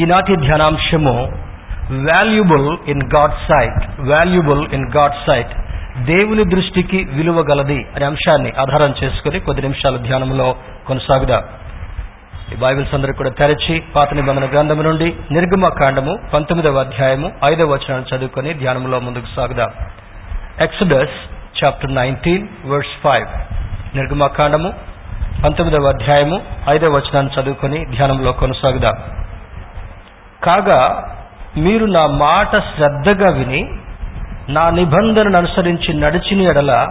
ఈనాటి ధ్యానాంశము valuable in God sight valuable in God sight దేవుని దృష్టికి విలువ గలది అనే అంశాన్ని ఆధారం చేసుకుని కొద్ది నిమిషాల ధ్యానంలో కొనసాగుదాం. ఈ బైబిల్స్ అందరూ కూడా తెరచి పాత నిబంధన గ్రంథము నుండి నిర్గమ కాండము పంతొమ్మిదవ అధ్యాయము ఐదవ వచనాలు చదువుకొని ధ్యానంలో ముందుకు సాగుదాం. Exodus chapter nineteen verse five నిర్గమకాండము పంతొమ్మిదవ అధ్యాయము ఐదవ వచనాన్ని చదువుకొని ధ్యానంలో కొనసాగుదాం. కాగా మీరు నా మాట శ్రద్ధగా విని నా నిబంధనను అనుసరించి నడిచిన ఎడల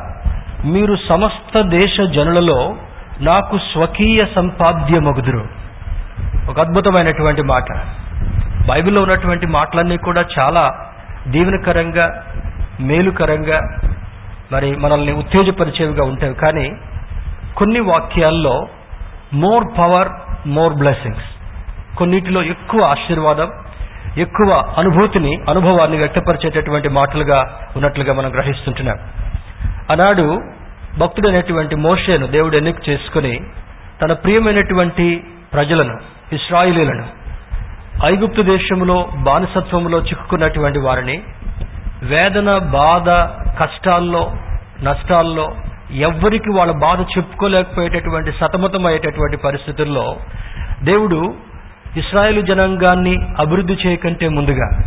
మీరు సమస్త దేశ జనులలో నాకు స్వకీయ సంపాద్యమగుదురు. ఒక అద్భుతమైనటువంటి మాట. బైబిల్లో ఉన్నటువంటి మాటలన్నీ కూడా చాలా దీవెనకరంగా మేలుకరంగా మరి మనల్ని ఉత్తేజపరిచేవిగా ఉంటాయి. కానీ కొన్ని వాక్యాల్లో మోర్ పవర్ మోర్ బ్లెస్సింగ్స్. కొన్నిటిలో ఎక్కువ ఆశీర్వాదం ఎక్కువ అనుభూతిని అనుభవాన్ని వ్యక్తపరిచేటటువంటి మాటలుగా ఉన్నట్లుగా మనం గ్రహిస్తుంటున్నాం. ఆనాడు భక్తుడైనటువంటి మోషేను దేవుడు ఎన్నిక చేసుకుని తన ప్రియమైనటువంటి ప్రజలను ఇస్రాయిలీలను ఐగుప్తు దేశంలో బానిసత్వంలో చిక్కుకున్నటువంటి వారిని వేదన బాధ కష్టాల్లో నష్టాల్లో ఎవ్వరికి వాళ్ళ బాధ చెప్పుకోలేకపోయేటటువంటి సతమతమయ్యేటటువంటి పరిస్థితుల్లో దేవుడు ఇస్రాయేల్ జనాంగాన్ని అభివృద్ధి చేయకంటే ముందుగా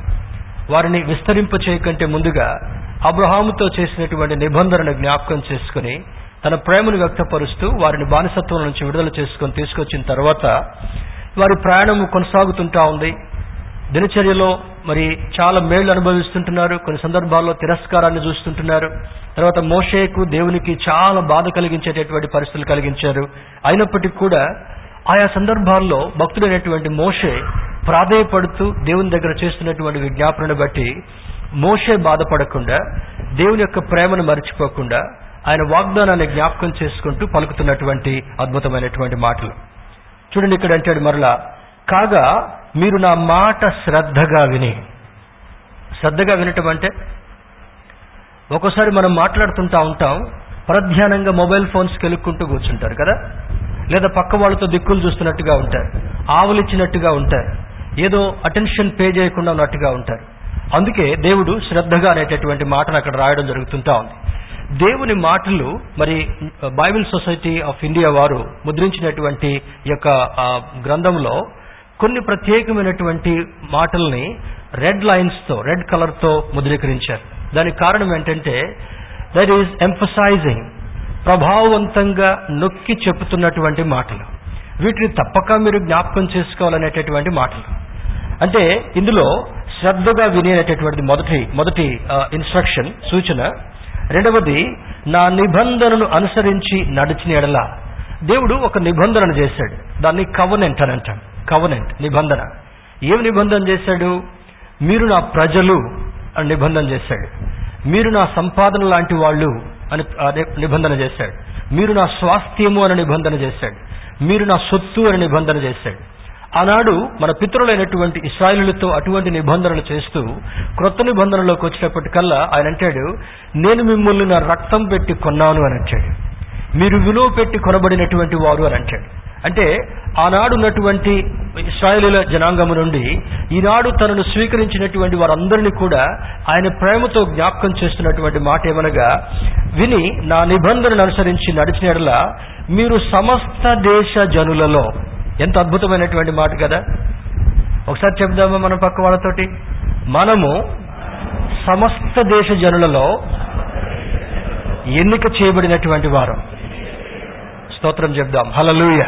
వారిని విస్తరింప చేయకంటే ముందుగా అబ్రహాముతో చేసినటువంటి నిబంధనను జ్ఞాపకం చేసుకుని తన ప్రేమను వ్యక్తపరుస్తూ వారిని బానిసత్వం నుంచి విడుదల చేసుకొని తీసుకొచ్చిన తర్వాత వారి ప్రయాణము కొనసాగుతుంటా ఉంది. దినచర్యలో మరి చాలా మేళ్ళు అనుభవిస్తుంటున్నారు. కొన్ని సందర్భాల్లో తిరస్కారాన్ని చూస్తుంటున్నారు. తర్వాత మోషేకు దేవునికి చాలా బాధ కలిగించేటటువంటి పరిస్థితులు కలిగించారు. అయినప్పటికీ కూడా ఆయా సందర్భాల్లో భక్తుడైనటువంటి మోషే ప్రాధేయపడుతూ దేవుని దగ్గర చేస్తున్నటువంటి విజ్ఞాపనను బట్టి మోషే బాధపడకుండా దేవుని యొక్క ప్రేమను మర్చిపోకుండా ఆయన వాగ్దానాన్ని జ్ఞాపకం చేసుకుంటూ పలుకుతున్నటువంటి అద్భుతమైనటువంటి మాటలు. చూడండి ఇక్కడ అంటాడు మరలా కాగా మీరు నా మాట శ్రద్ధగా విని. శ్రద్ధగా వినటం అంటే ఒక్కోసారి మనం మాట్లాడుతుంటా ఉంటాం ప్రధ్యానంగా మొబైల్ ఫోన్స్ కెలుక్కుంటూ కూర్చుంటారు కదా? లేదా పక్క వాళ్ళతో దిక్కులు చూస్తున్నట్టుగా ఉంటారు. ఆవులిచ్చినట్టుగా ఉంటారు. ఏదో అటెన్షన్ పే చేయకుండా ఉన్నట్టుగా ఉంటారు. అందుకే దేవుడు శ్రద్ధగా అనేటటువంటి మాటను అక్కడ రాయడం జరుగుతుంటా ఉంది. దేవుని మాటలు మరి బైబిల్ సొసైటీ ఆఫ్ ఇండియా వారు ముద్రించినటువంటి యొక్క గ్రంథంలో కొన్ని ప్రత్యేకమైనటువంటి మాటల్ని రెడ్ లైన్స్తో రెడ్ కలర్తో ముద్రీకరించారు. దానికి కారణం ఏంటంటే దట్ ఈస్ ఎంఫసైజింగ్ ప్రభావవంతంగా నొక్కి చెప్పుతున్నటువంటి మాటలు. వీటిని తప్పక మీరు జ్ఞాపకం చేసుకోవాలనేటటువంటి మాటలు. అంటే ఇందులో శ్రద్ధగా వినేటటువంటి మొదటి మొదటి ఇన్స్ట్రక్షన్ సూచన. రెండవది నా నిబంధనను అనుసరించి నడిచిన ఎడల. దేవుడు ఒక నిబంధనను చేశాడు. దాన్ని కవనెంట్ అని అంటాం. కవనెంట్ నిబంధన. ఏం నిబంధన చేశాడు? మీరు నా ప్రజలు అని నిబంధన చేశాడు. మీరు నా సంపాదన లాంటి వాళ్ళు అని నిబంధన చేశాడు. మీరు నా స్వాస్థ్యము అని నిబంధన చేశాడు. మీరు నా సొత్తు అని నిబంధన చేశాడు. ఆనాడు మన పితరులైనటువంటి ఇస్రాయిలులతో అటువంటి నిబంధనలు చేస్తూ క్రొత్త నిబంధనలోకి వచ్చినప్పటికల్లా ఆయన అంటాడు నేను మిమ్మల్ని నా రక్తం పెట్టి కొన్నాను అని అంటాడు. మీరు విలువ పెట్టి కొనబడినటువంటి వారు అని అంటాడు. అంటే ఆనాడు ఉన్నటువంటి ఇస్రాయేలీల జనాంగము నుండి ఈనాడు తనను స్వీకరించినటువంటి వారందరినీ కూడా ఆయన ప్రేమతో జ్ఞాపకం చేస్తున్నటువంటి మాట ఏమనగా విని నా నిబంధనను అనుసరించి నడిచిన మీరు సమస్త దేశ జనులలో ఎంత అద్భుతమైనటువంటి మాట కదా? ఒకసారి చెప్దామా మన పక్క వాళ్ళతోటి? మనము సమస్త దేశ జనులలో ఎన్నిక చేయబడినటువంటి వారం. స్తోత్రం చెప్దాం. హలలుయ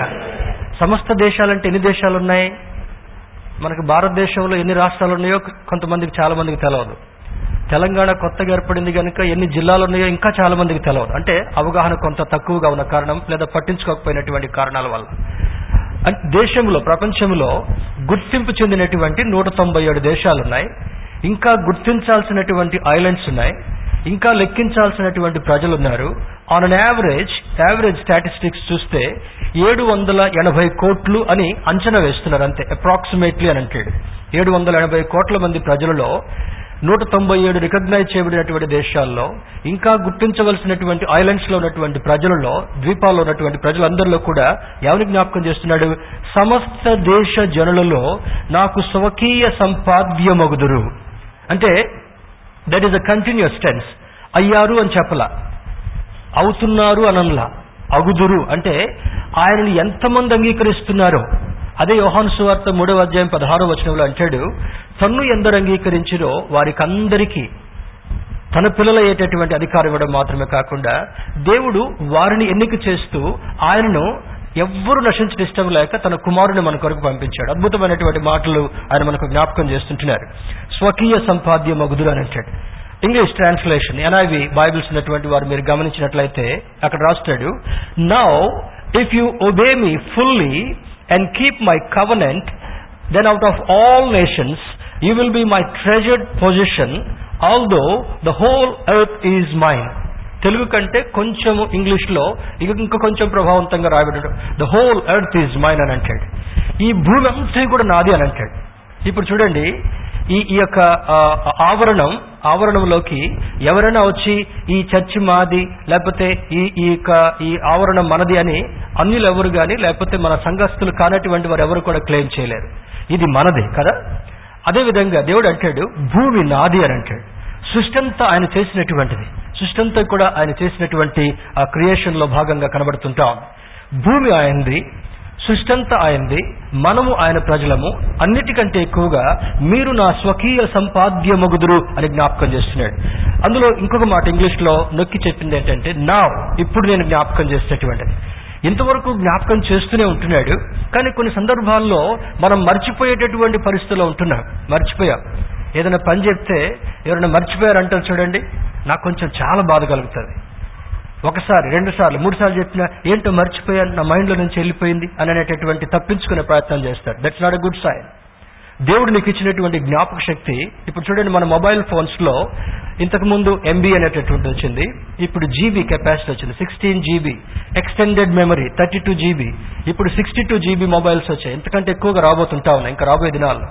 సమస్త దేశాలంటే ఎన్ని దేశాలు ఉన్నాయి మనకు భారతదేశంలో ఎన్ని రాష్ట్రాలు ఉన్నాయో కొంతమందికి చాలా మందికి తెలవదు. తెలంగాణ కొత్తగా ఏర్పడింది కనుక ఎన్ని జిల్లాలు ఉన్నాయో ఇంకా చాలా మందికి తెలవదు. అంటే అవగాహన కొంత తక్కువగా ఉన్న కారణం లేదా పట్టించుకోకపోయినటువంటి కారణాల వల్ల. దేశంలో ప్రపంచంలో గుర్తింపు చెందినటువంటి నూట తొంభై ఏడు దేశాలున్నాయి. ఇంకా గుర్తించాల్సినటువంటి ఐలాండ్స్ ఉన్నాయి. ఇంకా లెక్కించాల్సినటువంటి ప్రజలు ఉన్నారు on an average average statistics చూస్తే ఏడు వందల ఎనభై కోట్లు అని అంచనా వేస్తున్నారు అంతే అప్రాక్సిమేట్లీ అని అంటాడు. ఏడు వందల ఎనభై కోట్ల మంది ప్రజలలో నూట తొంభై ఏడు రికగ్నైజ్ చేయబడినటువంటి దేశాల్లో ఇంకా గుర్తించవలసినటువంటి ఐలాండ్స్లో ఉన్నటువంటి ప్రజలలో ద్వీపాల్లో ఉన్నటువంటి ప్రజలందరిలో కూడా ఎవరిని జ్ఞాపకం చేస్తున్నాడు? సమస్త దేశ జనులలో నాకు స్వకీయ సంపాద్యమగుదురు. అంటే that is a continuous tense అయ్యారు అని చెప్పలా. అవుతున్నారు అనంలా. అగుదురు. అంటే ఆయనని ఎంతమంది అంగీకరిస్తున్నారో. అదే యోహాను సువార్త మూడవ అధ్యాయం పదహారో వచనంలో అంటాడు తన్ను ఎందరు అంగీకరించిరో వారికి అందరికీ తన పిల్లలయ్యేటటువంటి అధికారం ఇవ్వడం మాత్రమే కాకుండా దేవుడు వారిని ఎన్నిక చేస్తూ ఆయనను ఎవ్వరు నశించిన ఇష్టం లేక తన కుమారుని మన కొరకు పంపించాడు. అద్భుతమైనటువంటి మాటలు ఆయన మనకు జ్ఞాపకం చేస్తుంటున్నారు. స్వకీయ సంపాద్య మగుదురు అని అంటాడు. ఇంగ్లీష్ ట్రాన్స్లేషన్ ఎన్ఐవి బైబిల్స్ ఉన్నటువంటి వారు మీరు గమనించినట్లయితే అక్కడ రాస్తాడు now if you obey me fully and keep my covenant then out of all nations you will be my treasured possession although the whole earth is mine Telugu కంటే కొంచెం ఇంగ్లీష్లో ఇంకా కొంచెం ప్రభావవంతంగా రాయబడ్డాడు the whole earth is mine అని అంటాడు. ఈ భూమి అంతా కూడా నాది అని అంటాడు. ఇప్పుడు చూడండి ఈ ఈ యొక్క ఆవరణం ఆవరణంలోకి ఎవరైనా వచ్చి ఈ చర్చి మాది లేకపోతే ఈ ఈ యొక్క ఈ ఆవరణం మనది అని అన్యులు ఎవరు కానీ లేకపోతే మన సంఘస్థులు కానటువంటి వారు ఎవరు కూడా క్లెయిమ్ చేయలేరు. ఇది మనది కదా? అదే విధంగా దేవుడు అంటాడు భూమి నాది అని అంటాడు. సృష్టి అంతా ఆయన చేసినటువంటిది. సృష్టి అంతా కూడా ఆయన చేసినటువంటి ఆ క్రియేషన్లో భాగంగా కనబడుతుంటాం. భూమి ఆయనది సృష్టి అంతా ఆయనది మనము ఆయన ప్రజలము అన్నిటికంటే ఎక్కువగా మీరు నా స్వకీయ సంపాద్య మగుదురు అని జ్ఞాపకం చేస్తున్నాడు. అందులో ఇంకొక మాట ఇంగ్లీష్లో నొక్కి చెప్పింది ఏంటంటే నా ఇప్పుడు నేను జ్ఞాపకం చేసేటువంటిది. ఇంతవరకు జ్ఞాపకం చేస్తూనే ఉంటున్నాడు కానీ కొన్ని సందర్భాల్లో మనం మర్చిపోయేటటువంటి పరిస్థితిలో ఉంటున్నాం. మర్చిపోయాం. ఏదైనా పని చెప్తే ఎవరైనా మర్చిపోయారంటారు చూడండి. నాకు కొంచెం చాలా బాధ కలుగుతుంది. ఒకసారి రెండు సార్లు మూడు సార్లు చెప్పినా ఏంటో మర్చిపోయాను నా మైండ్లో నుంచి వెళ్ళిపోయింది అని అనేటటువంటి తప్పించుకునే ప్రయత్నం చేస్తారు that's not a good sign దేవుడు నీకు ఇచ్చినటువంటి జ్ఞాపక శక్తి ఇప్పుడు చూడండి మన మొబైల్ ఫోన్స్లో ఇంతకు ముందు ఎంబీ అనేటటువంటి వచ్చింది ఇప్పుడు జీబీ కెపాసిటీ వచ్చింది sixteen GB extended memory thirty two GB ఇప్పుడు సిక్స్టీ టూ జీబీ మొబైల్స్ వచ్చాయి. ఎంతకంటే ఎక్కువగా రాబోతుంటా ఉన్నాయి ఇంకా రాబోయే దినాల్లో.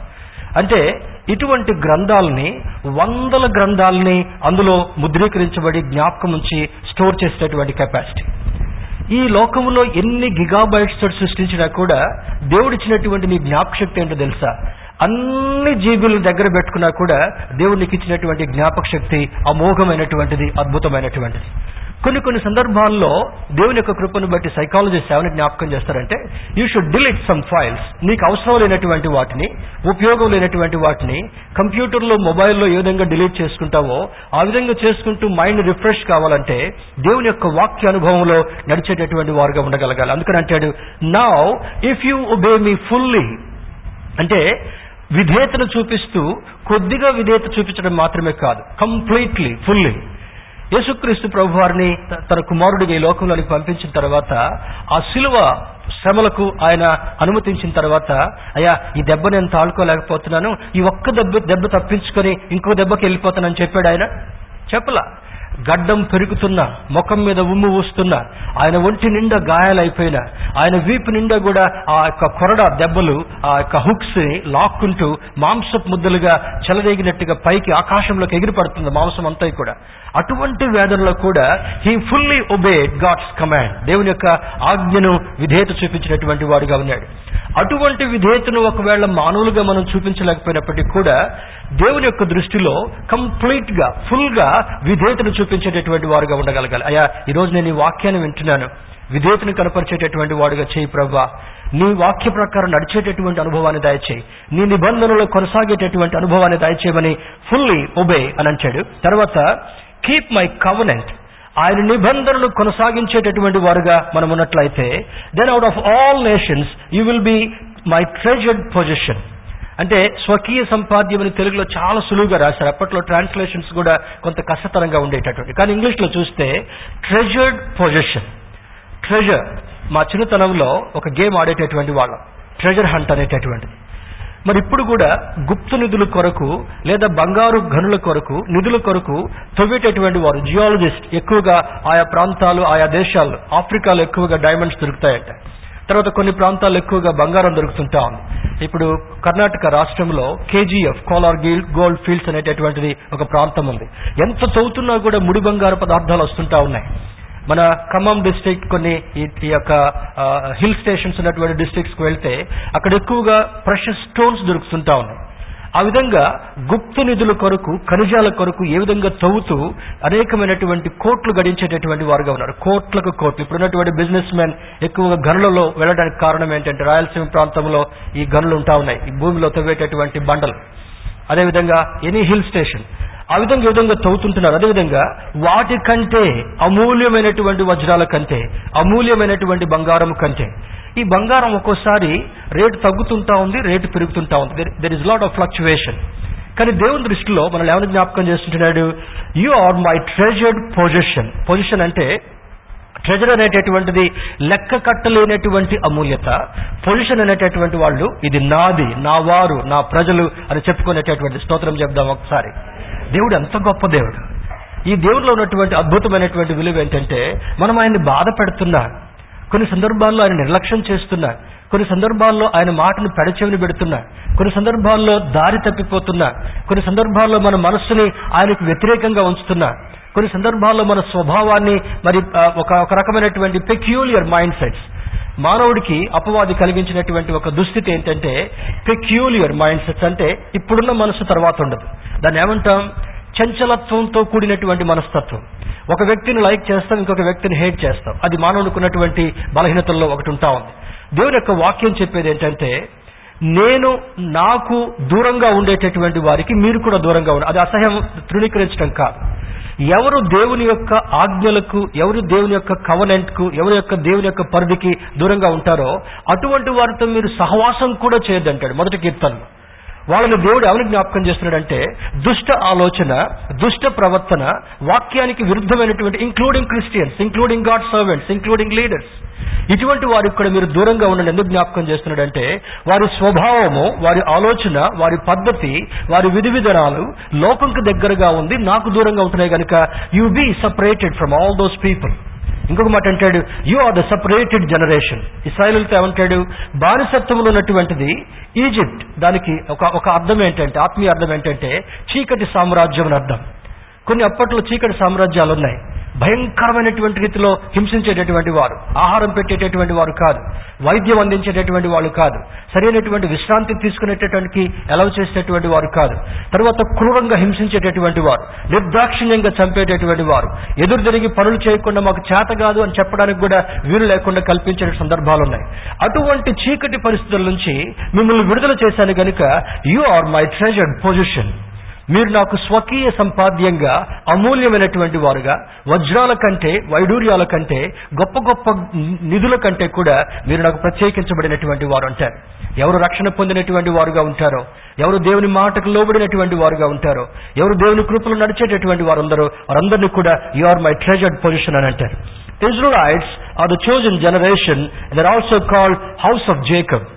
అంటే ఇటువంటి గ్రంథాలని వందల గ్రంథాలని అందులో ముద్రీకరించబడి జ్ఞాపకం ఉంచి స్టోర్ చేసేటటువంటి కెపాసిటీ ఈ లోకంలో ఎన్ని గిగాబైట్స్ తోటి సృష్టించినా కూడా దేవుడిచ్చినటువంటి నీ జ్ఞాపకశక్తి ఏంటో తెలుసా? అన్ని జీబీలు దగ్గర పెట్టుకున్నా కూడా దేవునికి ఇచ్చినటువంటి జ్ఞాపక శక్తి అమోఘమైనటువంటిది అద్భుతమైనటువంటిది. కొన్ని కొన్ని సందర్భాల్లో దేవుని యొక్క కృపను బట్టి సైకాలజిస్ట్ ఏమైనా జ్ఞాపకం చేస్తారంటే you should delete some files నీకు అవసరం లేనటువంటి వాటిని ఉపయోగం లేనటువంటి వాటిని కంప్యూటర్లో మొబైల్లో ఏ విధంగా డిలీట్ చేసుకుంటావో ఆ విధంగా చేసుకుంటూ మైండ్ రిఫ్రెష్ కావాలంటే దేవుని యొక్క వాక్య అనుభవంలో నడిచేటటువంటి వారుగా ఉండగలగాలి. అందుకని అంటాడు now if you obey me fully అంటే విధేయతను చూపిస్తూ కొద్దిగా విధేయత చూపించడం మాత్రమే కాదు కంప్లీట్లీ ఫుల్లీ యేసుక్రీస్తు ప్రభు వారిని తన కుమారుడిగా ఈ లోకంలోనికి పంపించిన తర్వాత ఆ శిలువ శ్రమలకు ఆయన అనుమతించిన తర్వాత అయ్యా ఈ దెబ్బ నేను తాళుకోలేకపోతున్నాను ఈ ఒక్క దెబ్బ దెబ్బ తప్పించుకొని ఇంకో దెబ్బకి వెళ్ళిపోతానని చెప్పాడు ఆయన? చెప్పలా. గడ్డం పెరుగుతున్నా ముఖం మీద ఉమ్ము ఊస్తున్నా ఆయన ఒంటి నిండా గాయాలైపోయినా ఆయన వీపు నిండా కూడా ఆ యొక్క కొరడ దెబ్బలు ఆ యొక్క హుక్స్ని లాక్కుంటూ మాంసపు ముద్దలుగా చెలరేగినట్టుగా పైకి ఆకాశంలోకి ఎగిరిపడుతుంది మాంసం అంతా కూడా. అటువంటి వేదనలో కూడా he fully obey God's command దేవుని యొక్క ఆజ్ఞను విధేయత చూపించినటువంటి వాడుగా ఉన్నాడు. అటువంటి విధేయతను ఒకవేళ మానవులుగా మనం చూపించలేకపోయినప్పటికీ కూడా దేవుని యొక్క దృష్టిలో కంప్లీట్గా ఫుల్గా విధేయతను చూపించేటటువంటి వారుగా ఉండగలగాలి. అయ్యా ఈ రోజు నేను ఈ వాక్యాన్ని వింటున్నాను. విధేయతను కనపరిచేటటువంటి వాడుగా చేయి ప్రభా నీ వాక్య ప్రకారం నడిచేటటువంటి అనుభవాన్ని దయచేయి. నీ నిబంధనలో కొనసాగేటటువంటి అనుభవాన్ని దయచేయమని ఫుల్లీ ఒబే అని అంటాడు. తర్వాత కీప్ మై కవనెంట్ ఆయన నిబంధనలు కొనసాగించేటటువంటి వారుగా మనం ఉన్నట్లయితే then out of all nations you will be my treasured possession అంటే స్వకీయ సంపాద్యం అని తెలుగులో చాలా సులువుగా రాశారు. అప్పట్లో ట్రాన్స్లేషన్స్ కూడా కొంత కష్టతరంగా ఉండేటటువంటి. కానీ ఇంగ్లీష్లో చూస్తే ట్రెజర్డ్ పొజిషన్ ట్రెజర్ మా చిన్నతనంలో ఒక గేమ్ ఆడేటటువంటి వాళ్ళం. ట్రెజర్ హంట్ అనేటటువంటిది. మరి ఇప్పుడు కూడా గుప్త నిధుల కొరకు లేదా బంగారు గనుల కొరకు నిధుల కొరకు తవ్వేటటువంటి వారు జియాలజిస్ట్ ఎక్కువగా ఆయా ప్రాంతాలు ఆయా దేశాలు ఆఫ్రికాలో ఎక్కువగా డైమండ్స్ దొరుకుతాయట. తర్వాత కొన్ని ప్రాంతాల్లో ఎక్కువగా బంగారం దొరుకుతుంటా ఉంది. ఇప్పుడు కర్ణాటక రాష్ట్రంలో కేజీఎఫ్ కోలార్ గీల్ గోల్డ్ ఫీల్డ్స్ అనేటటువంటిది ఒక ప్రాంతం ఉంది. ఎంత చదువుతున్నా కూడా ముడి బంగారు పదార్థాలు వస్తుంటా ఉన్నాయి. మన ఖమ్మం డిస్ట్రిక్ట్ కొన్ని ఈ యొక్క హిల్ స్టేషన్స్ ఉన్నటువంటి డిస్టిక్స్కు వెళ్తే అక్కడ ఎక్కువగా ప్రెషర్ స్టోన్స్ దొరుకుతుంటా ఉన్నాయి. ఆ విధంగా గుప్త నిధుల కొరకు ఖనిజాల కొరకు ఏ విధంగా తవ్వుతూ అనేకమైనటువంటి కోట్లు గడించేటటువంటి వారుగా ఉన్నారు. కోట్లకు కోట్లు. ఇప్పుడున్నటువంటి బిజినెస్ మెన్ ఎక్కువగా గనులలో వెళ్ళడానికి కారణం ఏంటంటే రాయలసీమ ప్రాంతంలో ఈ గనులు ఉంటా ఉన్నాయి. ఈ భూమిలో తవ్వేటటువంటి బండలు. అదేవిధంగా ఎనీ హిల్ స్టేషన్ ఆ విధంగా ఏ విధంగా తవ్వుతుంటున్నారు. అదేవిధంగా వాటి కంటే అమూల్యమైనటువంటి వజ్రాల కంటే అమూల్యమైనటువంటి బంగారం కంటే. ఈ బంగారం ఒక్కోసారి రేటు తగ్గుతుంటా ఉంది రేటు పెరుగుతుంటా ఉంది. There is lot of fluctuation కానీ దేవుని దృష్టిలో మనల్ని ఏమైనా జ్ఞాపకం చేస్తుంటున్నాడు? You are my treasured possession possession అంటే ట్రెజర్ అనేటటువంటిది లెక్క కట్టలేనటువంటి అమూల్యత. పొజిషన్ అనేటటువంటి వాళ్ళు ఇది నాది నా వారు నా ప్రజలు అని చెప్పుకునేటటువంటి స్తోత్రం చెప్దాం ఒకసారి. దేవుడు ఎంత గొప్ప దేవుడు. ఈ దేవుడిలో ఉన్నటువంటి అద్భుతమైనటువంటి విలువ ఏంటంటే మనం ఆయన్ని బాధ పెడుతున్నా కొన్ని సందర్భాల్లో ఆయన నిర్లక్ష్యం చేస్తున్నా కొన్ని సందర్భాల్లో ఆయన మాటను పెడచెవిని పెడుతున్నా కొన్ని సందర్భాల్లో దారి తప్పిపోతున్నా కొన్ని సందర్భాల్లో మన మనస్సుని ఆయనకు వ్యతిరేకంగా ఉంచుతున్నా కొన్ని సందర్భాల్లో మన స్వభావాన్ని మరి ఒక ఒక రకమైనటువంటి పెక్యూలియర్ మైండ్ సెట్స్ మానవుడికి అపవాది కలిగించినటువంటి ఒక దుస్థితి ఏంటంటే పెక్యూలియర్ మైండ్ సెట్స్ అంటే ఇప్పుడున్న మనసు తర్వాత ఉండదు. దాన్ని ఏమంటాం? చంచలత్వంతో కూడినటువంటి మనస్తత్వం. ఒక వ్యక్తిని లైక్ చేస్తాం ఇంకొక వ్యక్తిని హేట్ చేస్తాం. అది మానవుడికి ఉన్నటువంటి బలహీనతల్లో ఒకటి ఉంటా ఉంది. దేవుని యొక్క వాక్యం చెప్పేది ఏంటంటే నేను నాకు దూరంగా ఉండేటటువంటి వారికి మీరు కూడా దూరంగా ఉండాలి అది అసహ్యం తృణీకరించడం కాదు. ఎవరు దేవుని యొక్క ఆజ్ఞలకు ఎవరు దేవుని యొక్క కవనెంట్కు ఎవరి యొక్క దేవుని యొక్క పరిధికి దూరంగా ఉంటారో అటువంటి వారితో మీరు సహవాసం కూడా చేయొద్దంటాడు మొదటి కీర్తనలో. వాళ్ళని దేవుడు ఎవరిని జ్ఞాపకం చేస్తున్నాడంటే దుష్ట ఆలోచన దుష్ట ప్రవర్తన వాక్యానికి విరుద్ధమైనటువంటి including Christians including God servants including leaders ఇటువంటి వారికి కూడా మీరు దూరంగా ఉండండి. ఎందుకు జ్ఞాపకం చేస్తున్నాడంటే వారి స్వభావము వారి ఆలోచన వారి పద్ధతి వారి విధి విధానాలు లోకంకి దగ్గరగా ఉంది నాకు దూరంగా ఉంటున్నాయి కనుక you be separated from all those people ఇంకొక మాట అంటాడు you are the separated generation ఇస్రాయలులతో ఏమంటాడు బానిసత్వంలో ఉన్నటువంటిది ఈజిప్ట్. దానికి ఒక ఒక అర్థం ఏంటంటే ఆత్మీయ అర్థం ఏంటంటే చీకటి సామ్రాజ్యం అని అర్థం. కొన్ని అప్పట్లో చీకటి సామ్రాజ్యాలు ఉన్నాయి. భయంకరమైనటువంటి రీతిలో హింసించేటటువంటి వారు ఆహారం పెట్టేటటువంటి వారు కాదు వైద్యం అందించేటటువంటి వాళ్ళు కాదు సరైనటువంటి విశ్రాంతి తీసుకునేటటువంటి ఎలవ చేసేటటువంటి వారు కాదు. తర్వాత క్రూరంగా హింసించేటటువంటి వారు నిర్దాక్షిణ్యంగా చంపేటటువంటి వారు ఎదురు తిరిగి పనులు చేయకుండా మాకు చేత కాదు అని చెప్పడానికి కూడా వీలు లేకుండా కల్పించే సందర్భాలు ఉన్నాయి. అటువంటి చీకటి పరిస్థితుల నుంచి మిమ్మల్ని విడుదల చేశాను గనుక you are my treasured possession మీరు నాకు స్వకీయ సంపాద్యంగా అమూల్యమైనటువంటి వారుగా వజ్రాల కంటే వైడూర్యాల కంటే గొప్ప గొప్ప నిధుల కంటే కూడా మీరు నాకు ప్రత్యేకించబడినటువంటి వారు అంటారు. ఎవరు రక్షణ పొందినటువంటి వారుగా ఉంటారో ఎవరు దేవుని మాటకు లోబడినటువంటి వారుగా ఉంటారో ఎవరు దేవుని కృపలు నడిచేటటువంటి వారు ఉందరో వారందరినీ కూడా you are my treasured possession అని అంటారు. Israelites are the chosen generation they're also called house of Jacob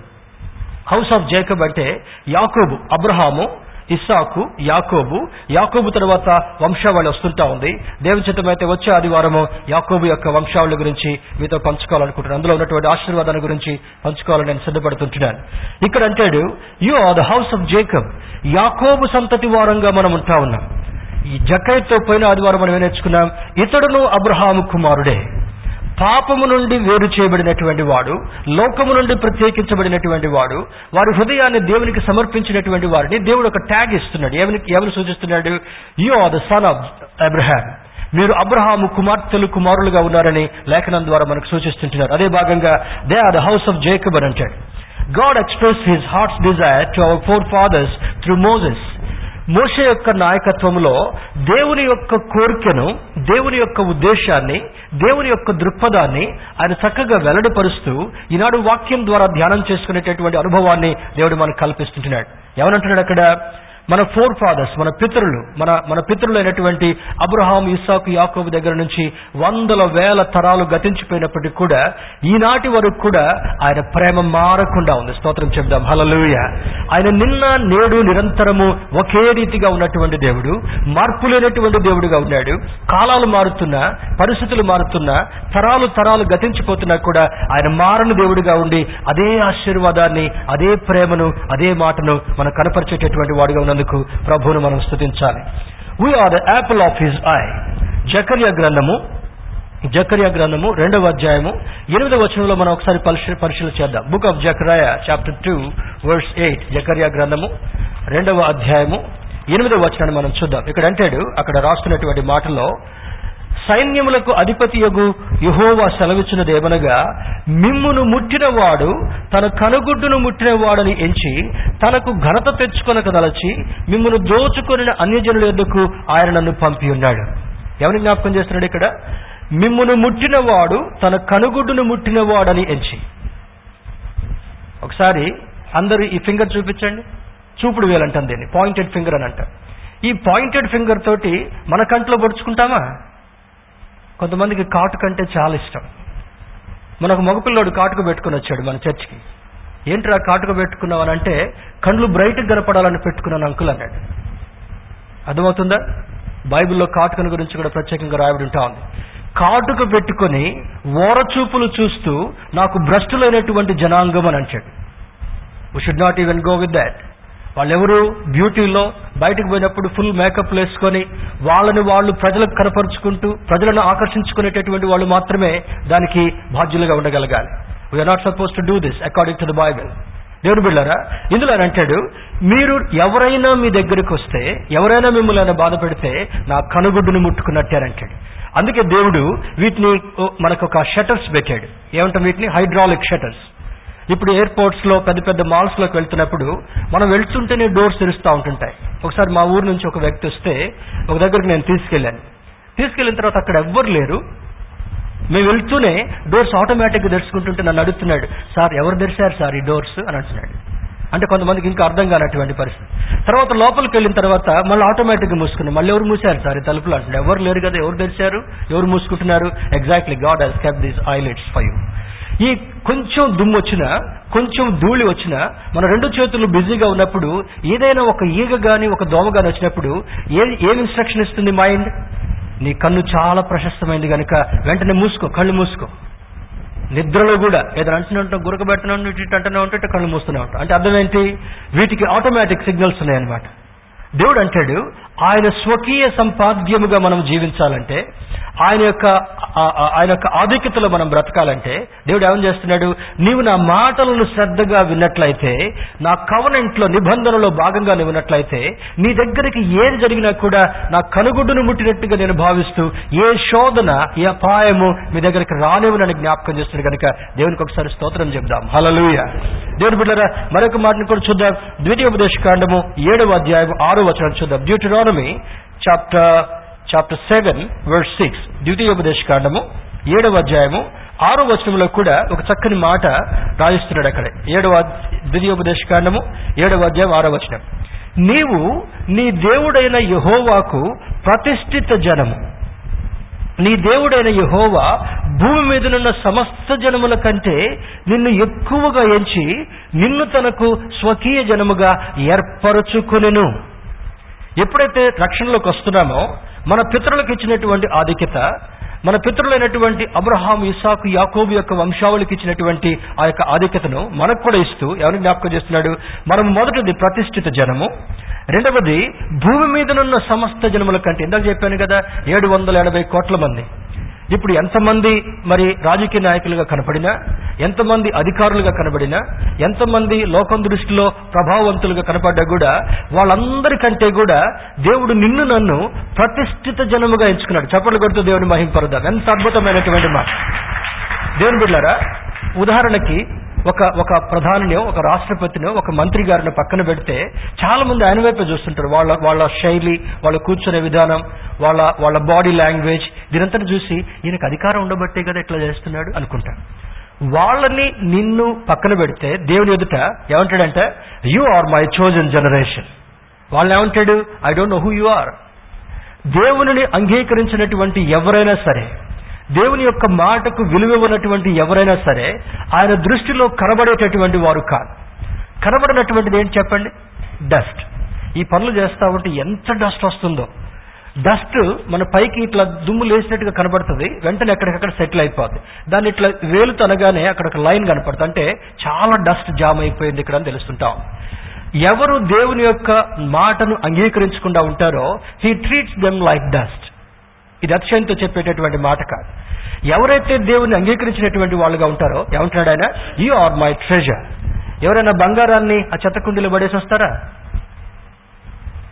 house of Jacob అంటే యాకోబు అబ్రహాము ఇస్సాకు యాకోబు యాకోబు తర్వాత వంశావళి వస్తుంటా ఉంది. దేవచితమైతే వచ్చే ఆదివారము యాకోబు యొక్క వంశావళి గురించి మీతో పంచుకోవాలనుకుంటున్నాను. అందులో ఉన్నటువంటి ఆశీర్వాదాల గురించి పంచుకోవాలని నేను సిద్ధపడుతుంటున్నాను. ఇక్కడ అంటాడు you are the house of Jacob Yakobu సంతతి వారంగా మనం ఉంటా ఉన్నాం. ఈ జకైత్తో పోయిన ఆదివారం మనం నేర్చుకున్నాం? ఇతడును అబ్రహాము కుమారుడే. పాపము నుండి వేరు చేయబడినటువంటి వాడు లోకము నుండి ప్రత్యేకించబడినటువంటి వాడు వారి హృదయాన్ని దేవునికి సమర్పించినటువంటి వారిని దేవుడు ఒక ట్యాగ్ ఇస్తున్నాడు. ఏమని ఎవరు సూచిస్తున్నాడు? You are the son of Abraham. మీరు అబ్రహాము కుమార్తెలు కుమారులుగా ఉన్నారని లేఖనం ద్వారా మనకు సూచిస్తుంటున్నారు. అదే భాగంగా they are the house of Jacob అని అంటాడు. God express his heart's desire to our forefathers through Moses Moshe యొక్క నాయకత్వంలో దేవుని యొక్క కోరికను దేవుని యొక్క ఉద్దేశాన్ని దేవుని యొక్క దృక్పథాన్ని ఆయన చక్కగా వెల్లడిపరుస్తూ ఈనాడు వాక్యం ద్వారా ధ్యానం చేసుకునేటటువంటి అనుభవాన్ని దేవుడు మనకు కల్పిస్తుంటున్నాడు. ఏమనంటున్నాడు అక్కడ? మన ఫోర్ ఫాదర్స్ మన పితరులు మన మన పితరులైనటువంటి అబ్రహాం ఇస్సాకు యాకోబు దగ్గర నుంచి వందల వేల తరాలు గతించిపోయినప్పటికీ కూడా ఈనాటి వరకు కూడా ఆయన ప్రేమ మారకుండా ఉంది. స్తోత్రం చెప్దాం. హలలుయ ఆయన నిన్న నేడు నిరంతరము ఒకే రీతిగా ఉన్నటువంటి దేవుడు మార్పు లేనటువంటి దేవుడుగా ఉన్నాడు. కాలాలు మారుతున్నా పరిస్థితులు మారుతున్నా తరాలు తరాలు గతించిపోతున్నా కూడా ఆయన మారని దేవుడిగా ఉండి అదే ఆశీర్వాదాన్ని అదే ప్రేమను అదే మాటను మనం కనపరిచేటటువంటి వాడుగా ఉన్న ఉన్నందుకు ప్రభువును మనం స్థుతించాలి we are the apple of his eye Jakarya గ్రంథము జకర్య గ్రంథము రెండవ అధ్యాయము ఎనిమిదవ వచనంలో మనం ఒకసారి పరిశీలన చేద్దాం. Book of Zechariah chapter two verse eight Jakarya గ్రంథము రెండవ అధ్యాయము ఎనిమిదవ వచనాన్ని మనం చూద్దాం. ఇక్కడ అంటాడు అక్కడ రాస్తున్నటువంటి మాటలో సైన్యములకు అధిపతి యగు యహోవా సెలవిచ్చినదేమనగా మిమ్మును ముట్టినవాడు తన కనుగుడ్డును ముట్టినవాడని ఎంచి తనకు ఘనత తెచ్చుకొనక దలచి మిమ్మును దోచుకొనిన అన్యజనుల ఎందుకు ఆయన నన్ను పంపి ఉన్నాడు. ఎవరిని జ్ఞాపకం చేస్తున్నాడు ఇక్కడ? మిమ్మును ముట్టినవాడు తన కనుగుడ్డును ముట్టినవాడని ఎంచి. ఒకసారి అందరూ ఈ ఫింగర్ చూపించండి. చూపుడు వేలంటాం దీన్ని. పాయింటెడ్ ఫింగర్ అని అంటాం. ఈ పాయింటెడ్ ఫింగర్ తోటి మన కంట్లో పొడుచుకుంటామా? కొంతమందికి కాటుక అంటే చాలా ఇష్టం. మనకు మగపిల్లోడు కాటుక పెట్టుకుని వచ్చాడు మన చర్చికి. ఏంట్రా కాటుక పెట్టుకున్నావు అని అంటే కండ్లు బ్రైట్గా కనపడాలని పెట్టుకున్నాను అంకుల్ అన్నాడు. అర్థమవుతుందా? బైబిల్లో కాటుకను గురించి కూడా ప్రత్యేకంగా రాయబడి ఉంటా ఉంది. కాటుక పెట్టుకొని ఓరచూపులు చూస్తూ నాకు భ్రష్టులైనటువంటి జనాంగం అని అంటాడు. We should not even go with that వాళ్ళెవరు బ్యూటీలో బయటకు పోయినప్పుడు ఫుల్ మేకప్ వేసుకొని వాళ్ళని వాళ్ళు ప్రజలకు కనపరుచుకుంటూ ప్రజలను ఆకర్షించుకునేటటువంటి వాళ్ళు మాత్రమే దానికి బాధ్యులుగా ఉండగలగాలి. We are not suppose to do this according to the Bible దేవుడు బిళ్ళారా ఇందులో ఆయన అంటాడు మీరు ఎవరైనా మీ దగ్గరికి వస్తే ఎవరైనా మిమ్మల్ని ఆయన బాధ పెడితే నా కనుగుడ్డును ముట్టుకున్నట్టే అంటాడు. అందుకే దేవుడు వీటిని మనకు ఒక షటర్స్ పెట్టాడు. ఏమంటాం వీటిని? హైడ్రాలిక్ షటర్స్ ఇప్పుడు ఎయిర్పోర్ట్స్లో పెద్ద పెద్ద మాల్స్లోకి వెళ్తున్నప్పుడు మనం వెళ్తుంటేనే డోర్స్ తెరుస్తూ ఉంటుంటాయి. ఒకసారి మా ఊరు నుంచి ఒక వ్యక్తి వస్తే ఒక దగ్గరికి నేను తీసుకెళ్ళాను. తీసుకెళ్ళిన తర్వాత అక్కడ ఎవ్వరు లేరు. మేము వెళ్తూనే డోర్స్ ఆటోమేటిక్గా తెరుచుకుంటుంటే నన్ను అడుగుతున్నాడు సార్ ఎవరు తెరిచారు సార్ ఈ డోర్స్ అని అంటున్నాడు. అంటే కొంతమందికి ఇంకా అర్థం కానటువంటి పరిస్థితి. తర్వాత లోపలికి వెళ్ళిన తర్వాత మళ్ళీ ఆటోమేటిక్గా మూసుకున్నాం. మళ్ళీ ఎవరు మూసారు సార్ ఈ తలుపులు అంటున్నాడు. ఎవరు లేరు కదా ఎవరు తెరిచారు? ఎవరు మూసుకుంటున్నారు? Exactly God has kept these eyelids five ఈ కొంచెం దుమ్ము వచ్చినా కొంచెం ధూళి వచ్చినా మన రెండు చేతులు బిజీగా ఉన్నప్పుడు ఏదైనా ఒక ఈగ గాని ఒక దోమ గాని వచ్చినప్పుడు ఏ ఏం ఇన్స్ట్రక్షన్ ఇస్తుంది మైండ్ నీ కన్ను చాలా ప్రశస్తమైంది కనుక వెంటనే మూసుకో కళ్ళు మూసుకో. నిద్రలో కూడా ఏదైనా అంటున్నా గురక పెట్టినా ఇటు అంటూనే ఉంటే ఇటు కళ్ళు మూస్తూనే ఉంటాం. అంటే అర్థం ఏంటి? వీటికి ఆటోమేటిక్ సిగ్నల్స్ ఉన్నాయన్నమాట. దేవుడు అంటాడు ఆయన స్వకీయ సంపాద్యముగా మనం జీవించాలంటే ఆయన యొక్క ఆయన యొక్క ఆధిక్యతలో మనం బ్రతకాలంటే దేవుడు ఏమని చేస్తున్నాడు? నీవు నా మాటలను శ్రద్ధగా విన్నట్లయితే నా కవనెంట్లో నిబంధనలో భాగంగా నువ్వు విన్నట్లయితే నీ దగ్గరికి ఏది జరిగినా కూడా నా కనుగుడ్డును ముట్టినట్టుగా నేను భావిస్తూ ఏ శోధన ఏ అపాయము మీ దగ్గరికి రానివ్వనని జ్ఞాపకం చేస్తున్నాడు కనుక దేవునికి ఒకసారి స్తోత్రం చెప్దాం హలలుయ దేవుడు బిడ్డరా మరొక మాటను కూడా చూద్దాం. ద్వితీయోపదేశ కాండము ఏడవ అధ్యాయం ఆరో వచనం చూద్దాం. Deuteronomy chapter chapter seven verse six ద్వితీయోపదేశ కాండము ఏడవ అధ్యాయము ఆరో వచనంలో కూడా ఒక చక్కని మాట రాయిస్తున్నాడు అక్కడ. ఏడవ ద్వితీయోపదేశ కాండము ఏడవ అధ్యాయం ఆరో వచనం. నీవు నీ దేవుడైన యహోవాకు ప్రతిష్ఠిత జనము. నీ దేవుడైన యహోవా భూమి మీదనున్న సమస్త జనముల కంటే నిన్ను ఎక్కువగా ఎంచి నిన్ను తనకు స్వకీయ జనముగా ఏర్పరచుకునెను. ఎప్పుడైతే రక్షణలోకి వస్తున్నామో మన పితరులకు ఇచ్చినటువంటి ఆధిక్యత మన పితరులైనటువంటి అబ్రహాం ఇసాకు యాకోబు యొక్క వంశావళికి ఇచ్చినటువంటి ఆ యొక్క ఆధిక్యతను మనకు కూడా ఇస్తూ ఎవరిని జ్ఞాపకం చేస్తున్నాడు? మనం మొదటిది ప్రతిష్ఠిత జనము. రెండవది భూమి మీదనున్న సమస్త జనముల కంటే ఇందాక చెప్పాను కదా ఏడు వందల ఎనభై కోట్ల మంది. ఇప్పుడు ఎంతమంది మరి రాజకీయ నాయకులుగా కనపడినా ఎంతమంది అధికారులుగా కనబడినా ఎంతమంది లోకం దృష్టిలో ప్రభావవంతులుగా కనపడ్డా కూడా వాళ్ళందరికంటే కూడా దేవుడు నిన్ను నన్ను ప్రతిష్ఠిత జనముగా ఎంచుకున్నాడు. చప్పట్లు కొడుతూ దేవుని మహింపరుదాం ఎంత అద్భుతమైనటువంటి మా దేవుని బిడ్డారా ఉదాహరణకి ఒక ఒక ప్రధానినో ఒక రాష్ట్రపతినో ఒక మంత్రి గారిని పక్కన పెడితే చాలా మంది ఆయన వైపే చూస్తుంటారు. వాళ్ళ వాళ్ళ శైలి వాళ్ళ కూర్చునే విధానం వాళ్ళ వాళ్ళ బాడీ లాంగ్వేజ్ దీనంతా చూసి ఈయనకు అధికారం ఉండబట్టే కదా ఇట్లా చేస్తున్నాడు అనుకుంటారు. వాళ్ళని నిన్ను పక్కన పెడితే దేవుని ఎదుట ఏమంటాడంటే you are my chosen generation వాళ్ళు ఏమంటాడు? I don't know who you are దేవుని అంగీకరించినటువంటి ఎవరైనా సరే దేవుని యొక్క మాటకు విలువ ఉన్నటువంటి ఎవరైనా సరే ఆయన దృష్టిలో కనబడేటటువంటి వారు కాదు. కనబడినటువంటిది ఏంటి చెప్పండి? డస్ట్. ఈ పనులు చేస్తా ఉంటే ఎంత డస్ట్ వస్తుందో. డస్ట్ మన పైకి ఇట్లా దుమ్ము లేసినట్టుగా కనబడుతుంది వెంటనే ఎక్కడికక్కడ సెటిల్ అయిపోతుంది దాన్ని ఇట్లా వేలుతో అనగానే అక్కడ ఒక లైన్ కనపడుతుంది. అంటే చాలా డస్ట్ జామ్ అయిపోయింది ఇక్కడ అని తెలుస్తుంటాం. ఎవరు దేవుని యొక్క మాటను అంగీకరించకుండా ఉంటారో he treats them like dust ఇది అతిశయంతో చెప్పేటటువంటి మాట కాదు. ఎవరైతే దేవుని అంగీకరించినటువంటి వాళ్ళుగా ఉంటారో ఏమంటున్నాడు ఆయన? యు ఆర్ మై ట్రెజర్ ఎవరైనా బంగారాన్ని ఆ చెత్తకుండీలో పడేసి వస్తారా?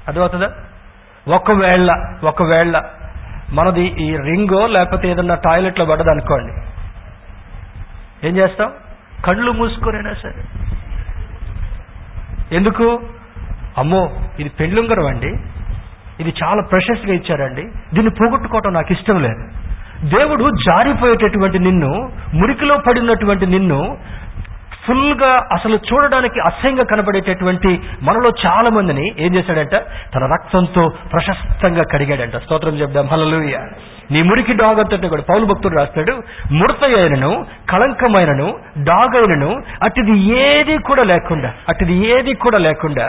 అర్థమవుతుందా? ఒకవేళ ఒకవేళ మనది ఈ రింగో లేకపోతే ఏదన్నా టాయిలెట్లో పడదనుకోండి. ఏం చేస్తాం? కళ్ళు మూసుకొనైనా సరే. ఎందుకు? అమ్మో ఇది పెళ్ళుంగరం అండి. ఇది చాలా ప్రెషస్గా ఇచ్చారండి. దీన్ని పోగొట్టుకోవటం నాకు ఇష్టం లేదు. దేవుడు జారిపోయేటటువంటి నిన్ను మురికిలో పడినటువంటి నిన్ను ఫుల్గా అసలు చూడడానికి అసహ్యంగా కనబడేటటువంటి మనలో చాలా మందిని ఏం చేశాడంట? తన రక్తంతో ప్రశస్తంగా కడిగాడంట. స్తోత్రం చెప్దాం. హలలుయ నీ మురికి డాగ్ అంతటి కూడా పౌలు భక్తుడు రాస్తాడు. ముడత అయినను కళంకమైనను డాగ్ అయినను అటుది ఏది కూడా లేకుండా అటుది ఏది కూడా లేకుండా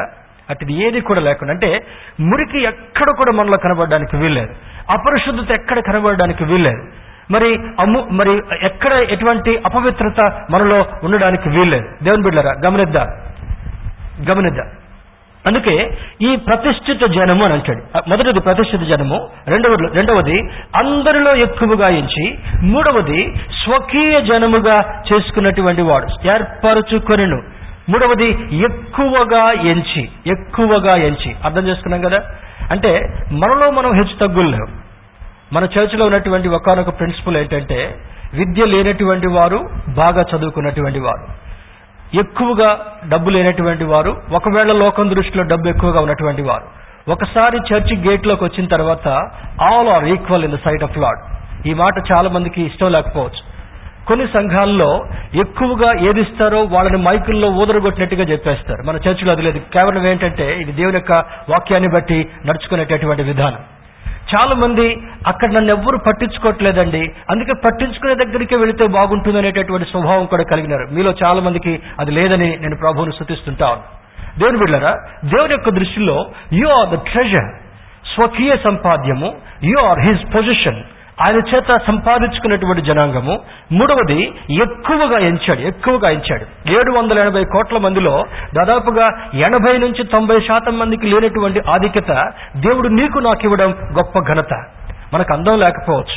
అటు ఏది కూడా లేకుండా. అంటే మురికి ఎక్కడ కూడా మనలో కనబడడానికి వీల్లేదు. అపరిశుద్ధత ఎక్కడ కనబడడానికి వీల్లేదు. మరి అమ్ము మరి ఎక్కడ ఎటువంటి అపవిత్రత మనలో ఉండడానికి వీల్లేదు. దేవుని బిడ్డరా గమనిద్దా? గమనిద్దా? అందుకే ఈ ప్రతిష్ఠిత జనము అని అంటాడు. మొదటిది ప్రతిష్ఠిత జనము రెండవది రెండవది అందరిలో ఎక్కువగా ఎంచి మూడవది స్వకీయ జనముగా చేసుకున్నటువంటి వాడు ఏర్పరచుకొనిను. మూడవది ఎక్కువగా ఎంచి ఎక్కువగా ఎంచి. అర్థం చేసుకున్నాం కదా? అంటే మనలో మనం హెచ్చు తగ్గులు మన చర్చిలో ఉన్నటువంటి ఒకనొక ప్రిన్సిపల్ ఏంటంటే విద్య లేనటువంటి వారు బాగా చదువుకున్నటువంటి వారు. ఎక్కువగా డబ్బు లేనటువంటి వారు ఒకవేళ లోకం దృష్టిలో డబ్బు ఎక్కువగా ఉన్నటువంటి వారు. ఒకసారి చర్చి గేట్లోకి వచ్చిన తర్వాత all are equal in the sight of Lord ఈ మాట చాలా మందికి ఇష్టం లేకపోవచ్చు. కొన్ని సంఘాల్లో ఎక్కువగా ఏదిస్తారో వాళ్ళని మైకుల్లో ఊదరగొట్టినట్టుగా చెప్పేస్తారు. మన చర్చిలో అది లేదు. కేవలం ఏంటంటే ఇది దేవుని యొక్క వాక్యాన్ని బట్టి నడుచుకునేటటువంటి విధానం. చాలా మంది అక్కడ నన్ను ఎవ్వరు పట్టించుకోవట్లేదండి. అందుకే పట్టించుకునే దగ్గరికి వెళితే బాగుంటుంది అనేటటువంటి స్వభావం కూడా కలిగినారు. మీలో చాలా మందికి అది లేదని నేను ప్రభువును శృతిస్తుంటాను దేవుని బిడ్డరా దేవుని యొక్క దృష్టిలో యు ఆర్ ద ట్రెజర్ స్వకీయ సంపాద్యము. యు ఆర్ హిజ్ పొజిషన్ ఆయన చేత సంపాదించుకున్నటువంటి జనాంగము. మూడవది ఎక్కువగా ఎంచాడు ఎక్కువగా ఎంచాడు. ఏడు వందల ఎనభై కోట్ల మందిలో దాదాపుగా ఎనభై నుంచి తొంభై శాతం మందికి లేనటువంటి ఆధిక్యత దేవుడు నీకు నాకు ఇవ్వడం గొప్ప ఘనత. మనకు అందం లేకపోవచ్చు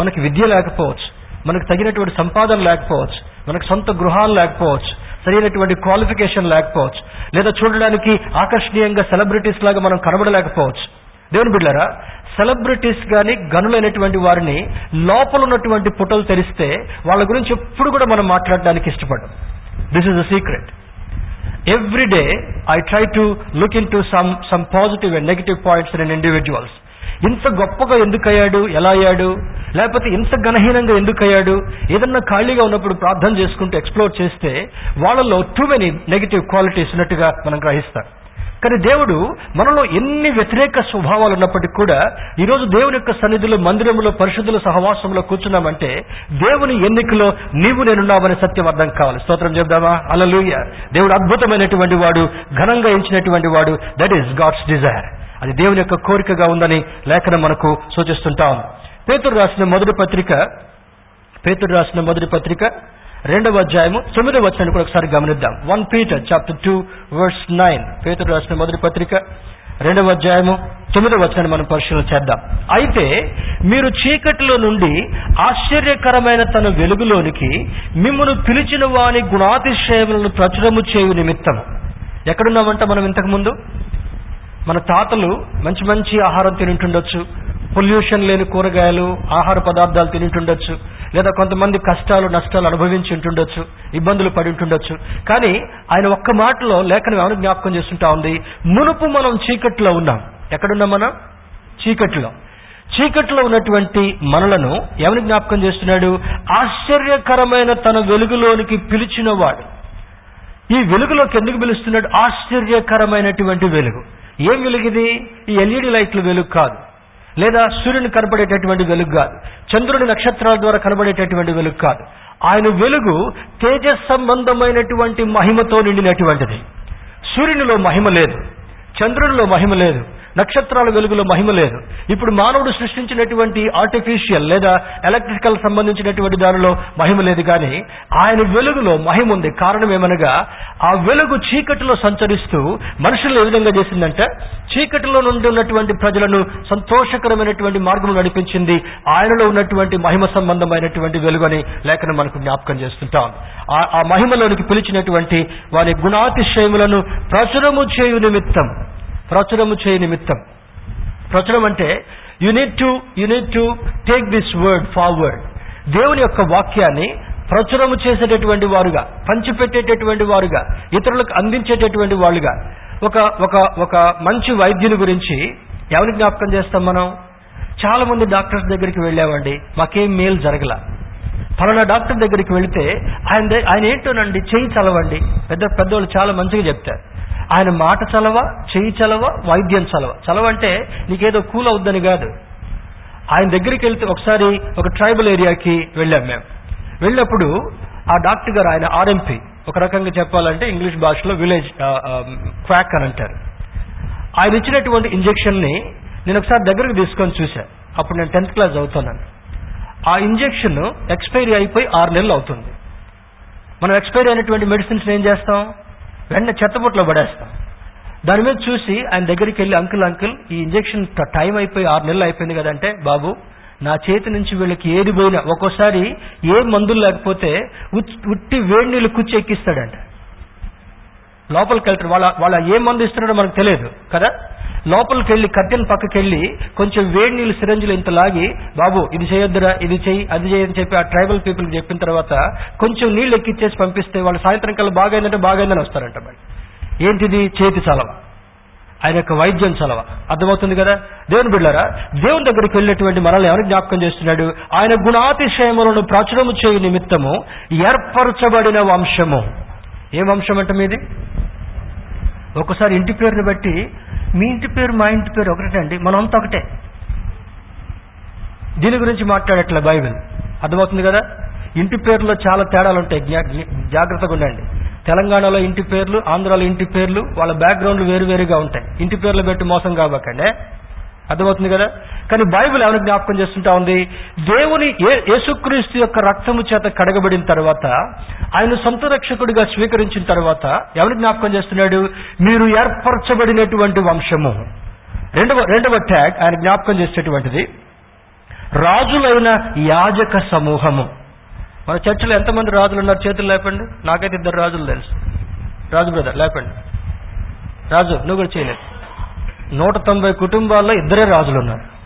మనకి విద్య లేకపోవచ్చు మనకు తగినటువంటి సంపాదన లేకపోవచ్చు మనకు సొంత గృహాలు లేకపోవచ్చు సరైనటువంటి క్వాలిఫికేషన్ లేకపోవచ్చు లేదా చూడడానికి ఆకర్షణీయంగా సెలబ్రిటీస్ లాగా మనం కనబడలేకపోవచ్చు. దేవుని బిడ్డారా సెలబ్రిటీస్ కానీ గనులైనటువంటి వారిని లోపల ఉన్నటువంటి పుటలు తెరిస్తే వాళ్ళ గురించి ఎప్పుడు కూడా మనం మాట్లాడడానికి ఇష్టపడం this is the secret every day I try to look into some some positive and negative points in individuals ఇంత గొప్పగా ఎందుకు అయ్యాడు ఎలా అయ్యాడు? లేకపోతే ఇంత గణహీనంగా ఎందుకు అయ్యాడు ఏదన్నా ఖాళీగా ఉన్నప్పుడు ప్రార్థన చేసుకుంటూ ఎక్స్ప్లోర్ చేస్తే వాళ్ళలో టూ మెనీ నెగిటివ్ క్వాలిటీస్ ఉన్నట్టుగా మనం గ్రహిస్తాం. కానీ దేవుడు మనలో ఎన్ని వ్యతిరేక స్వభావాలు ఉన్నప్పటికీ కూడా ఈరోజు దేవుని యొక్క సన్నిధిలో మందిరంలో పరిశుద్ధుల సహవాసంలో కూర్చున్నామంటే దేవుని ఎన్నికలో నీవు నేనున్నావనే సత్యం అర్థం కావాలి. స్తోత్రం చెప్దామా అలలుయ దేవుడు అద్భుతమైనటువంటి వాడు ఘనంగా ఇచ్చినటువంటి వాడు. దట్ ఈస్ గాడ్స్ డిజైర్ అది దేవుని యొక్క కోరికగా ఉందని లేఖనం మనకు సూచిస్తుంటాం. పేతుడు రాసిన మొదటి పత్రిక పేతుడు రాసిన మొదటి పత్రిక రెండవ అధ్యాయము తొమ్మిదవ వచనాన్ని కూడా ఒకసారి గమనిద్దాం. One Peter chapter two verse nine Peter రాసిన మొదటి పత్రిక రెండవ అధ్యాయము తొమ్మిదవ వచనాన్ని మనం పరిశీలన చేద్దాం. అయితే మీరు చీకటిలో నుండి ఆశ్చర్యకరమైన తన వెలుగులోనికి మిమ్మల్ని పిలిచిన వాని గుణాతిశయములను ప్రచురము చేయు నిమిత్తం. ఎక్కడున్నామంట మనం ఇంతకు ముందు? మన తాతలు మంచి మంచి ఆహారం తింటుండొచ్చు పొల్యూషన్ లేని కూరగాయలు ఆహార పదార్థాలు తింటుండొచ్చు. లేదా కొంతమంది కష్టాలు నష్టాలు అనుభవించి ఉంటుండొచ్చు ఇబ్బందులు పడి ఉంటుండొచ్చు. కానీ ఆయన ఒక్క మాటలో లేఖనం ఏమైనా జ్ఞాపకం చేస్తుంటా ఉంది? మునుపు మనం చీకట్లో ఉన్నాం. ఎక్కడున్నాం మనం? చీకట్లో. చీకట్లో ఉన్నటువంటి మనలను ఎవరిని జ్ఞాపకం చేస్తున్నాడు? ఆశ్చర్యకరమైన తన వెలుగులోనికి పిలిచినవాడు. ఈ వెలుగులోకి ఎందుకు పిలుస్తున్నాడు? ఆశ్చర్యకరమైనటువంటి వెలుగు. ఏం వెలుగుది ఈ ఎల్ఈడి లైట్లు వెలుగు కాదు. లేదా సూర్యుని కనబడేటటువంటి వెలుగు కాదు. చంద్రుని నక్షత్రాల ద్వారా కనబడేటటువంటి వెలుగు కాదు. ఆయన వెలుగు తేజస్ సంబంధమైనటువంటి మహిమతో నిండినటువంటిది. సూర్యునిలో మహిమ లేదు. చంద్రునిలో మహిమ లేదు. నక్షత్రాల వెలుగులో మహిమ లేదు. ఇప్పుడు మానవుడు సృష్టించినటువంటి ఆర్టిఫిషియల్ లేదా ఎలక్ట్రికల్ సంబంధించినటువంటి దానిలో మహిమ లేదు కానీ ఆయన వెలుగులో మహిమ ఉంది. కారణం ఏమనగా ఆ వెలుగు చీకటిలో సంచరిస్తూ మనుషులు ఏ విధంగా చేసిందంటే చీకటిలో నుండి ఉన్నటువంటి ప్రజలను సంతోషకరమైనటువంటి మార్గం నడిపించింది ఆయనలో ఉన్నటువంటి మహిమ సంబంధమైనటువంటి వెలుగు అని లేఖనం మనకు జ్ఞాపకం చేస్తుంటాం. ఆ- ఆ మహిమలోనికి పిలిచినటువంటి వారి గుణాతిశయములను ప్రచురము చేయు నిమిత్తం ప్రచురము చేయ నిమిత్తం. ప్రచురం అంటే you need to you need to take this word forward దేవుని యొక్క వాక్యాన్ని ప్రచురము చేసేటటువంటి వారుగా పంచిపెట్టేటటువంటి వారుగా ఇతరులకు అందించేటటువంటి వాళ్ళుగా ఒక ఒక ఒక మంచి వైద్యుని గురించి ఎవరి జ్ఞాపకం చేస్తాం మనం? చాలా మంది డాక్టర్స్ దగ్గరికి వెళ్ళామండి. మాకేం మేలు జరగల. ఫలానా డాక్టర్ దగ్గరికి వెళితే ఆయన ఆయన ఏంటోనండి? చేయి చలవండి. పెద్ద పెద్దవాళ్ళు చాలా మంచిగా చెప్తారు. ఆయన మాట చలవ చెయ్యి చలవ వైద్యం చలవ. చలవ అంటే నీకేదో కూల్ అవుద్దని కాదు. ఆయన దగ్గరికి వెళ్తే ఒకసారి ఒక ట్రైబల్ ఏరియాకి వెళ్ళాం మేము. వెళ్ళినప్పుడు ఆ డాక్టర్ గారు ఆయన ఆర్ఎంపీ ఒక రకంగా చెప్పాలంటే ఇంగ్లీష్ భాషలో విలేజ్ క్వాక్ అని అంటారు. ఆయన ఇచ్చినటువంటి ఇంజెక్షన్ని నేను ఒకసారి దగ్గరకు తీసుకొని చూశాను అప్పుడు నేను టెన్త్ క్లాస్ అవుతున్నాను ఆ ఇంజెక్షన్ ఎక్స్పైరీ అయిపోయి ఆరు నెలలు అవుతుంది. మనం ఎక్స్పైరీ అయినటువంటి మెడిసిన్స్ ఏం చేస్తాం? వెంటనే చెత్తబుట్లో పడేస్తాం. దాని మీద చూసి ఆయన దగ్గరికి వెళ్ళి అంకుల్ అంకుల్ ఈ ఇంజెక్షన్ టైం అయిపోయి ఆరు నెలలు అయిపోయింది కదంటే బాబు నా చేతి నుంచి వీళ్ళకి ఏది పోయినా ఒక్కోసారి ఏ మందులు లేకపోతే ఉట్టి వేడి నీళ్ళు కుచ్చి ఎక్కిస్తాడంట. లోపలికి వెళ్తారు వాళ్ళ వాళ్ళ ఏ మందు ఇస్తున్నాడో మనకు తెలియదు కదా? లోపలికి వెళ్ళి కట్టెన్ పక్కకి వెళ్ళి కొంచెం వేడి నీళ్ళు సిరంజులు ఇంత లాగి బాబు ఇది చేయొద్దురా ఇది చేయి అది చేయని చెప్పి ఆ ట్రైబల్ పీపుల్ చెప్పిన తర్వాత కొంచెం నీళ్ళు ఎక్కిచ్చేసి పంపిస్తే వాళ్ళు సాయంత్రం కల్లా బాగైందంటే బాగైందని వస్తారంట మరి. ఏంటిది చేతి చలవ. ఆయన యొక్క వైద్యం చలవ. అర్థమవుతుంది కదా? దేవుని బిళ్ళారా దేవుని దగ్గరికి వెళ్ళినటువంటి మనల్ని ఎవరికి జ్ఞాపకం చేస్తున్నాడు? ఆయన గుణాతిశయములను ప్రచురము చేయు నిమిత్తము ఏర్పరచబడిన వంశము. ఏ వంశం అంటే మీది? ఒక్కసారి ఇంటి పేరుని బట్టి మీ ఇంటి పేరు మా ఇంటి పేరు ఒకటే అండి. మనంతా ఒకటే. దీని గురించి మాట్లాడట్లే బైబిల్. అర్థమవుతుంది కదా? ఇంటి పేర్లో చాలా తేడాలు ఉంటాయి జాగ్రత్తగా ఉండండి. తెలంగాణలో ఇంటి పేర్లు ఆంధ్రాలో ఇంటి పేర్లు వాళ్ళ బ్యాక్గ్రౌండ్లు వేరువేరుగా ఉంటాయి. ఇంటి పేర్లు పెట్టి మోసం కాబకండి అర్థమవుతుంది కదా? కానీ బైబిల్ ఎవరికి జ్ఞాపకం చేస్తుంటా ఉంది? దేవుని ఏ- యేసుక్రీస్తు యొక్క రక్తము చేత కడగబడిన తర్వాత ఆయన సొంత రక్షకుడిగా స్వీకరించిన తర్వాత ఎవరి జ్ఞాపకం చేస్తున్నాడు? మీరు ఏర్పరచబడినటువంటి వంశము. రెండవ రెండవ ట్యాగ్ ఆయన జ్ఞాపకం చేసేటువంటిది. రాజులైన యాజక సమూహము. మన చర్చిలో ఎంతమంది రాజులు ఉన్నారు? చేతులు లేపండి. నాకైతే ఇద్దరు రాజులు తెలుసు. రాజు బ్రదర్ లేపండి. రాజు నువ్వు కూడా చేయలేదు. నూట తొంభై కుటుంబాల్లో ఇద్దరే రాజులు ఉన్నారు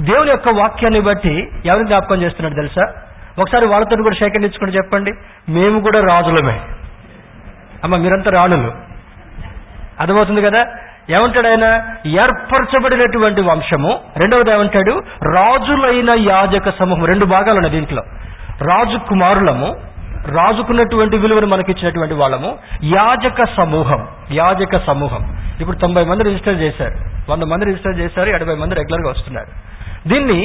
దేవుని యొక్క వాక్యాన్ని బట్టి ఎవరిని జ్ఞాపకం చేస్తున్నాడు తెలుసా? ఒకసారి వాళ్ళతో కూడా సేకరించుకుని చెప్పండి. మేము కూడా రాజులమే. అమ్మ మీరంతా రాణులు. అర్థమవుతుంది కదా? ఏమంటాడు ఆయన? ఏర్పరచబడినటువంటి వంశము. రెండవది ఏమంటాడు? రాజులైన యాజక సమూహం. రెండు భాగాలు ఉన్నాయి దీంట్లో. రాజు కుమారులము రాజుకున్నటువంటి విలువను మనకిచ్చినటువంటి వాళ్ళము. యాజక సమూహం యాజక సమూహం. ఇప్పుడు తొంభై మంది రిజిస్టర్ చేశారు. వంద మంది రిజిస్టర్ చేశారు ఎనభై మంది రెగ్యులర్గా వస్తున్నారు. దీన్ని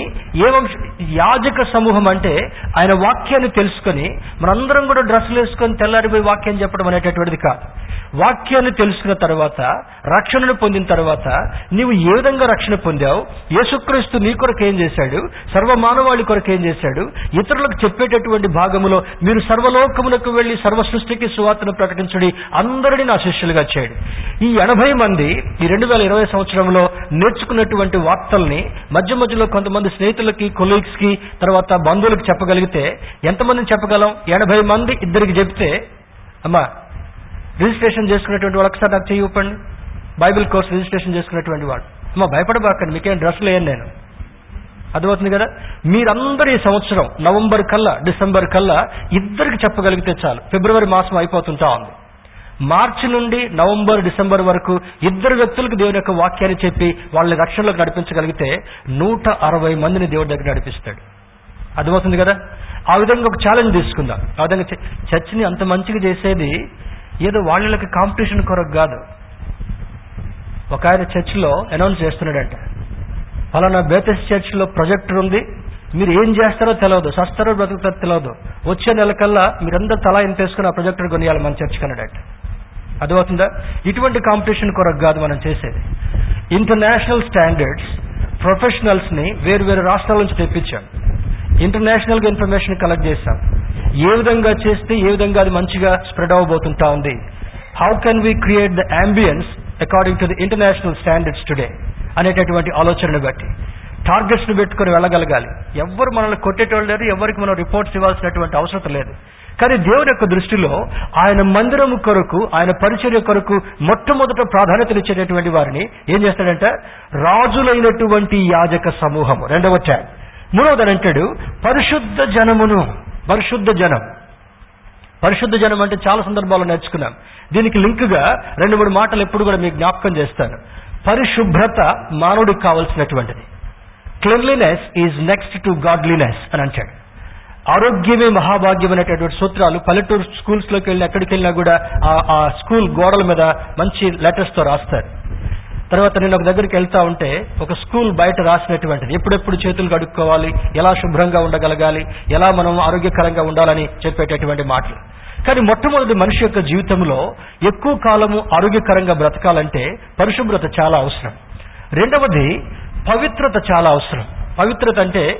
ఏ వంశ యాజక సమూహం అంటే ఆయన వాక్యాన్ని తెలుసుకొని మనందరం కూడా డ్రెస్సులు వేసుకొని తెల్లారిపోయి వాక్యం చెప్పడం అనేటటువంటిది కాదు. వాక్యాన్ని తెలుసుకున్న తర్వాత రక్షణను పొందిన తర్వాత నీవు ఏ విధంగా రక్షణ పొందావు? యేసుక్రీస్తు నీ కొరకు ఏం చేశాడు? సర్వమానవాళి కొరకు ఏం చేశాడు? ఇతరులకు చెప్పేటటువంటి భాగములో మీరు సర్వలోకములకు వెళ్ళి సర్వ సృష్టికి సువార్తను ప్రకటించడి అందరినీ నా శిష్యులుగా చేయడు. ఈ ఎనభై మంది ఈ రెండు వేల ఇరవై సంవత్సరంలో నేర్చుకున్నటువంటి వార్తల్ని మధ్య మధ్యలో కొంతమంది స్నేహితులకి కొలీగ్స్కి తర్వాత బంధువులకు చెప్పగలిగితే ఎంతమందిని చెప్పగలం? ఎనభై మంది ఇద్దరికి చెప్తే అమ్మా రిజిస్ట్రేషన్ చేసుకున్నటువంటి వాళ్ళు ఒకసారి నాకు చేయి ఇవ్వండి బైబిల్ కోర్స్ రిజిస్ట్రేషన్ చేసుకున్నటువంటి వాడు. అమ్మా భయపడబాకండి మీకేం డ్రెస్ లేను నేను. అర్థమవుతుంది కదా? మీరందరూ ఈ సంవత్సరం నవంబర్ కల్లా డిసెంబర్ కల్లా ఇద్దరికి చెప్పగలిగితే చాలు. ఫిబ్రవరి మాసం అయిపోతుంటా ఉంది. మార్చి నుండి నవంబర్ డిసెంబర్ వరకు ఇద్దరు వ్యక్తులకు దేవుని యొక్క వాక్యాన్ని చెప్పి వాళ్ళని రక్షణలోకి నడిపించగలిగితే నూట అరవై మందిని దేవుడి దగ్గర నడిపిస్తాడు. అర్థమవుతుంది కదా? ఆ విధంగా ఒక ఛాలెంజ్ తీసుకుందాం. ఆ విధంగా చర్చిని అంత మంచిగా చేసేది ఏదో వాళ్ళకి కాంపిటీషన్ కొరకు కాదు. ఒక ఆయన చర్చిలో అనౌన్స్ చేస్తున్నాడంట. ఫలానా బేతస్ చర్చిలో ప్రొజెక్టర్ ఉంది. మీరు ఏం చేస్తారో తెలియదు సస్తారో బ్రతుకుతారో తెలియదు వచ్చే నెల కల్లా మీరందరూ తలా ఇంత వేసుకుని ఆ ప్రొజెక్టర్ కొనియాలి మన చర్చ్ కన్నాడట అర్థమవుతుందా? ఇటువంటి కాంపిటీషన్ కొరకు కాదు మనం చేసేది. ఇంటర్నేషనల్ స్టాండర్డ్స్ ప్రొఫెషనల్స్ని వేరు వేరు రాష్ట్రాల నుంచి తెప్పించాం. ఇంటర్నేషనల్గా ఇన్ఫర్మేషన్ కలెక్ట్ చేశాం. ఏ విధంగా చేస్తే ఏ విధంగా అది మంచిగా స్ప్రెడ్ అవ్వబోతుంటా ఉంది? How can we create the ambience according to the international standards today అనేటటువంటి ఆలోచనను బట్టి. టార్గెట్స్ను పెట్టుకుని వెళ్ళగలగాలి. ఎవ్వరు మనల్ని కొట్టేటోళ్ళు లేరు ఎవరికి మనం రిపోర్ట్స్ ఇవ్వాల్సినటువంటి అవసరం లేదు. కానీ దేవుని యొక్క దృష్టిలో ఆయన మందిరము కొరకు ఆయన పరిచర్య కొరకు మొట్టమొదట ప్రాధాన్యతనిచ్చేటటువంటి వారిని ఏం చేస్తాడంట? రాజులైనటువంటి యాజక సమూహము. రెండవ ట్యాగ్ మూడవదని అంటాడు పరిశుద్ధ జనమును పరిశుద్ధ జనం. పరిశుద్ధ జనం అంటే చాలా సందర్భాల్లో నేర్చుకున్నాం. దీనికి లింక్గా రెండు మూడు మాటలు ఎప్పుడు కూడా మీకు జ్ఞాపకం చేస్తాను. పరిశుభ్రత మానవుడికి కావలసినటువంటిది. Cleanliness is next to godliness అని అంటాడు. ఆరోగ్యమే మహాభాగ్యం అనేటటువంటి సూత్రాలు పల్లెటూరు స్కూల్స్లోకి వెళ్ళి ఎక్కడికి వెళ్ళినా కూడా ఆ- ఆ స్కూల్ గోడల మీద మంచి లెటర్స్తో రాస్తారు. తర్వాత నేను ఒక దగ్గరికి వెళ్తా ఉంటే ఒక స్కూల్ బయట రాసినటువంటిది. ఎప్పుడెప్పుడు చేతులు కడుక్కోవాలి ఎలా శుభ్రంగా ఉండగలగాలి ఎలా మనం ఆరోగ్యకరంగా ఉండాలని చెప్పేటటువంటి మాటలు. కానీ మొట్టమొదటి మనిషి యొక్క జీవితంలో ఎక్కువ కాలము ఆరోగ్యకరంగా బ్రతకాలంటే పరిశుభ్రత చాలా అవసరం. రెండవది పవిత్రత చాలా అవసరం. పవిత్రత అంటే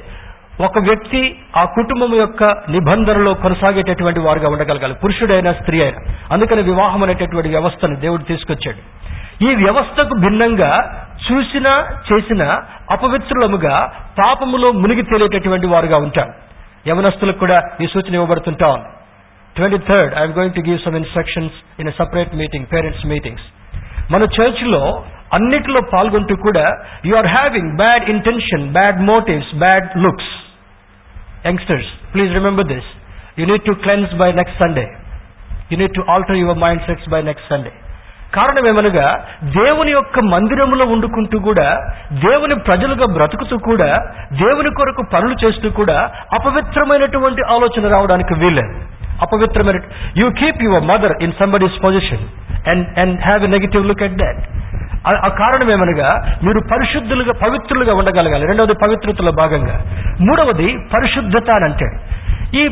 ఒక వ్యక్తి ఆ కుటుంబం యొక్క నిబంధనలో కొనసాగేటటువంటి వారుగా ఉండగలగాలి. పురుషుడైనా స్త్రీ అయినా అందుకని వివాహం అనేటటువంటి వ్యవస్థను దేవుడు తీసుకొచ్చాడు. ఈ వ్యవస్థకు భిన్నంగా చూసిన చేసిన అపవిత్రులముగా పాపములో మునిగి తేలేటటువంటి వారుగా ఉంటారు యవనస్తులకు కూడా ఈ సూచన ఇవ్వబడుతుంటా ఉంది. Twenty third I'm going to give some instructions in a separate meeting parents meetings మన చర్చ్లో అన్నిటిలో పాల్గొంటూ కూడా you are having bad intention bad motives bad looks youngsters please remember this you need to cleanse by next Sunday you need to alter your mind sets by next Sunday కారణం ఏమనగా దేవుని యొక్క మందిరములో వండుకుంటూ కూడా దేవుని ప్రజలుగా బ్రతుకుతూ కూడా దేవుని కొరకు పనులు చేస్తూ కూడా అపవిత్రమైనటువంటి ఆలోచన రావడానికి వీలేదు అపవిత్రమైన you keep your mother in somebody's position and and have a negative look at that ఆ కారణం ఏమనగా మీరు పరిశుద్ధులుగా పవిత్రులుగా ఉండగలగాలి. రెండవది పవిత్రతలో భాగంగా. మూడవది పరిశుద్ధత అని అంటే ఈ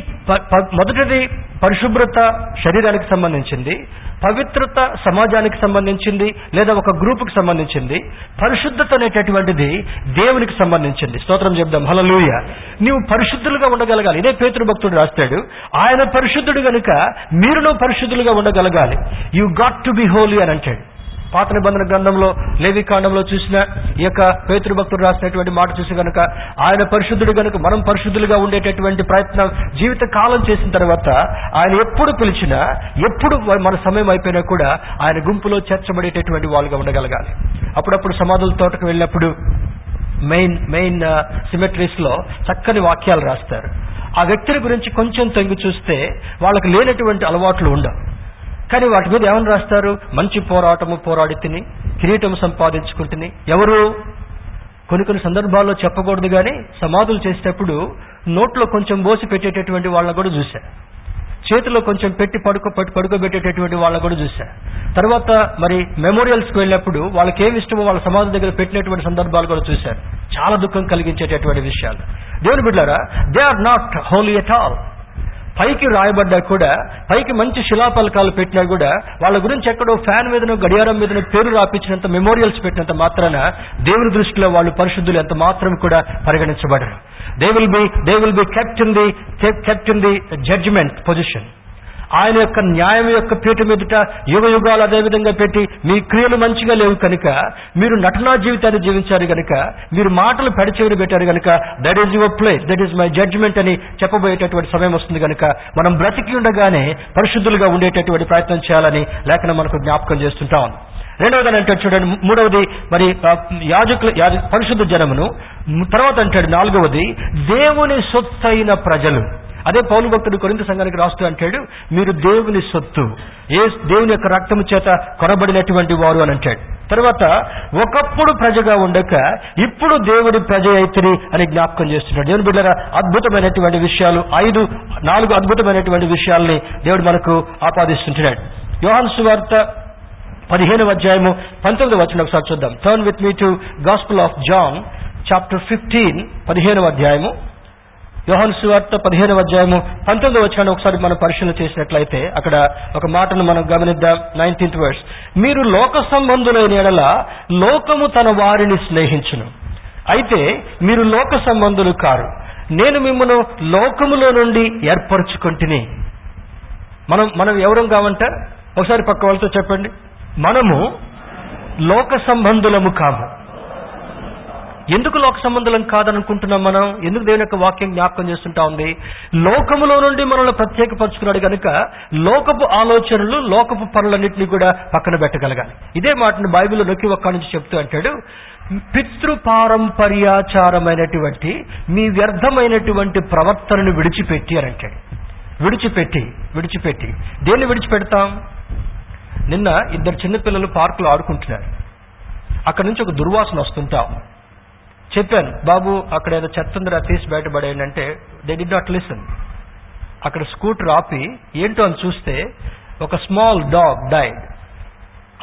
మొదటిది పరిశుభ్రత శరీరానికి సంబంధించింది పవిత్రత సమాజానికి సంబంధించింది లేదా ఒక గ్రూపుకి సంబంధించింది పరిశుద్ధత అనేటటువంటిది దేవునికి సంబంధించింది. స్తోత్రం చెప్దాం. హలలుయ నీవు పరిశుద్ధులుగా ఉండగలగాలి. ఇదే పేతురు భక్తుడు రాస్తాడు ఆయన పరిశుద్ధుడు గనుక మీరును పరిశుద్ధులుగా ఉండగలగాలి. You got to be holy అని అంటాడు. పాత నిబంధన గ్రంథంలో లేవి కాండంలో చూసిన ఈ యొక్క పేతృభక్తుడు రాసినటువంటి మాట చూసి గనుక ఆయన పరిశుద్ధుడు గనుక మనం పరిశుద్ధులుగా ఉండేటటువంటి ప్రయత్నం జీవిత కాలం చేసిన తర్వాత ఆయన ఎప్పుడు పిలిచినా ఎప్పుడు మన సమయం అయిపోయినా కూడా ఆయన గుంపులో చేర్చబడేటటువంటి వాళ్ళుగా ఉండగలగాలి. అప్పుడప్పుడు సమాధుల తోటకు వెళ్ళినప్పుడు మెయిన్ మెయిన్ సిమెట్రీస్లో చక్కని వాక్యాలు రాస్తారు. ఆ వ్యక్తుల గురించి కొంచెం తొంగి చూస్తే వాళ్ళకి లేనటువంటి అలవాట్లు ఉండవు. కానీ వాటి మీద ఏమని రాస్తారు? మంచి పోరాటము పోరాడి తిని కిరీటం సంపాదించుకుంటుని. ఎవరు? కొన్ని కొన్ని సందర్భాల్లో చెప్పకూడదు కానీ సమాధులు చేసేటప్పుడు నోట్లో కొంచెం బోసి పెట్టేటటువంటి వాళ్ళని కూడా చూశా. చేతిలో కొంచెం పెట్టి పడుకో పెట్టి పడుకోబెట్టేటటువంటి వాళ్ళని కూడా చూశా. తర్వాత మరి మెమోరియల్స్కి వెళ్ళినప్పుడు వాళ్ళకి ఏమి ఇష్టమో వాళ్ళ సమాధి దగ్గర పెట్టినటువంటి సందర్భాలు కూడా చూశారు చాలా దుఃఖం కలిగించేటటువంటి విషయాలు. దేవుని బిడ్డారా they are not holy at all. పైకి రాయబడ్డా కూడా పైకి మంచి శిలాపలకాలు పెట్టినా కూడా వాళ్ళ గురించి ఎక్కడో ఫ్యాన్ మీదనో గడియారం మీదనో పేరు రాపించినంత మెమోరియల్స్ పెట్టినంత మాత్రాన దేవుని దృష్టిలో వాళ్ళు పరిశుద్ధులు ఎంత మాత్రం కూడా పరిగణించబడరు. They will be they will be kept in the kept in the judgement position ఆయన యొక్క న్యాయం యొక్క పీఠ మీదుట యుగ యుగాలు అదేవిధంగా పెట్టి మీ క్రియలు మంచిగా లేవు కనుక మీరు నటనా జీవితాన్ని జీవించారు కనుక మీరు మాటలు పెడచేవిని పెట్టారు కనుక that is your place that is my judgement అని చెప్పబోయేటటువంటి సమయం వస్తుంది కనుక మనం బ్రతికి ఉండగానే పరిశుద్ధులుగా ఉండేటటువంటి ప్రయత్నం చేయాలని లేఖనం మనకు జ్ఞాపకం చేస్తుంటాం. రెండవది అంటే చూడండి మూడవది మరి యాజకులు యాజ- పరిశుద్ధ జనమును తర్వాత అంటాడు నాలుగవది దేవుని సొత్తైన ప్రజలు. అదే పౌలు భక్తుడు కొరింత సంఘానికి రాస్తూ అంటాడు మీరు దేవుని సొత్తు ఏ దేవుని యొక్క రక్తము చేత కొనబడినటువంటి వారు అని అంటాడు. తర్వాత ఒకప్పుడు ప్రజగా ఉండక ఇప్పుడు దేవుడి ప్రజ అయితిరి అని జ్ఞాపకం చేస్తున్నాడు. దేవుని బిడ్డరా అద్భుతమైనటువంటి విషయాలు ఐదు నాలుగు అద్భుతమైనటువంటి విషయాల్ని దేవుడు మనకు ఆపాదిస్తుంటున్నాడు. యోహాన్ సువార్త పదిహేను అధ్యాయము పంతొమ్మిది వచ్చిన ఒకసారి చూద్దాం. Turn with me to gospel of John chapter fifteen పదిహేనవ అధ్యాయము. యోహన్ సువార్త పదిహేనవ అధ్యాయము పంతొమ్మిదవ వచ్చాను ఒకసారి మనం పరిశీలన చేసినట్లయితే అక్కడ ఒక మాటను మనం గమనిద్దాం. నైన్టీన్త్ వర్స్ మీరు లోక సంబంధులైన ఎడల లోకము తన వారిని స్నేహించును. అయితే మీరు లోక సంబంధులు కారు. నేను మిమ్మల్ని లోకములో నుండి ఏర్పరచుకుంటుని. మనం మనం ఎవరం కావంట ఒకసారి పక్క వాళ్ళతో చెప్పండి. మనము లోక సంబంధులము కాము. ఎందుకు లోక సంబంధులం కాదనుకుంటున్నాం మనం? ఎందుకు దేవుని యొక్క వాక్యం జ్ఞాపకం చేస్తుంటా ఉంది? లోకములో నుండి మనల్ని ప్రత్యేకపరుచుకున్నాడు కనుక లోకపు ఆలోచనలు లోకపు పనులన్నింటినీ కూడా పక్కన పెట్టగలగాలి. ఇదే మాటను బైబిల్లో నొక్కి ఒక్క నుంచి చెప్తూ అంటాడు పితృపారంపర్యాచారమైనటువంటి మీ వ్యర్థమైనటువంటి ప్రవర్తనను విడిచిపెట్టి అని అంటాడు. విడిచిపెట్టి విడిచిపెట్టి. దేన్ని విడిచిపెడతాం? నిన్న ఇద్దరు చిన్నపిల్లలు పార్కులో ఆడుకుంటున్నారు. అక్కడ నుంచి ఒక దుర్వాసన వస్తుంటాం. చెప్పాను బాబు అక్కడ ఏదో చెత్త ఉందిరా తీసి బయటపడేయండి. అంటే దే డి నాట్ లిసన్ అక్కడ స్కూటర్ ఆపి ఏంటో అని చూస్తే ఒక స్మాల్ డాగ్ డైడ్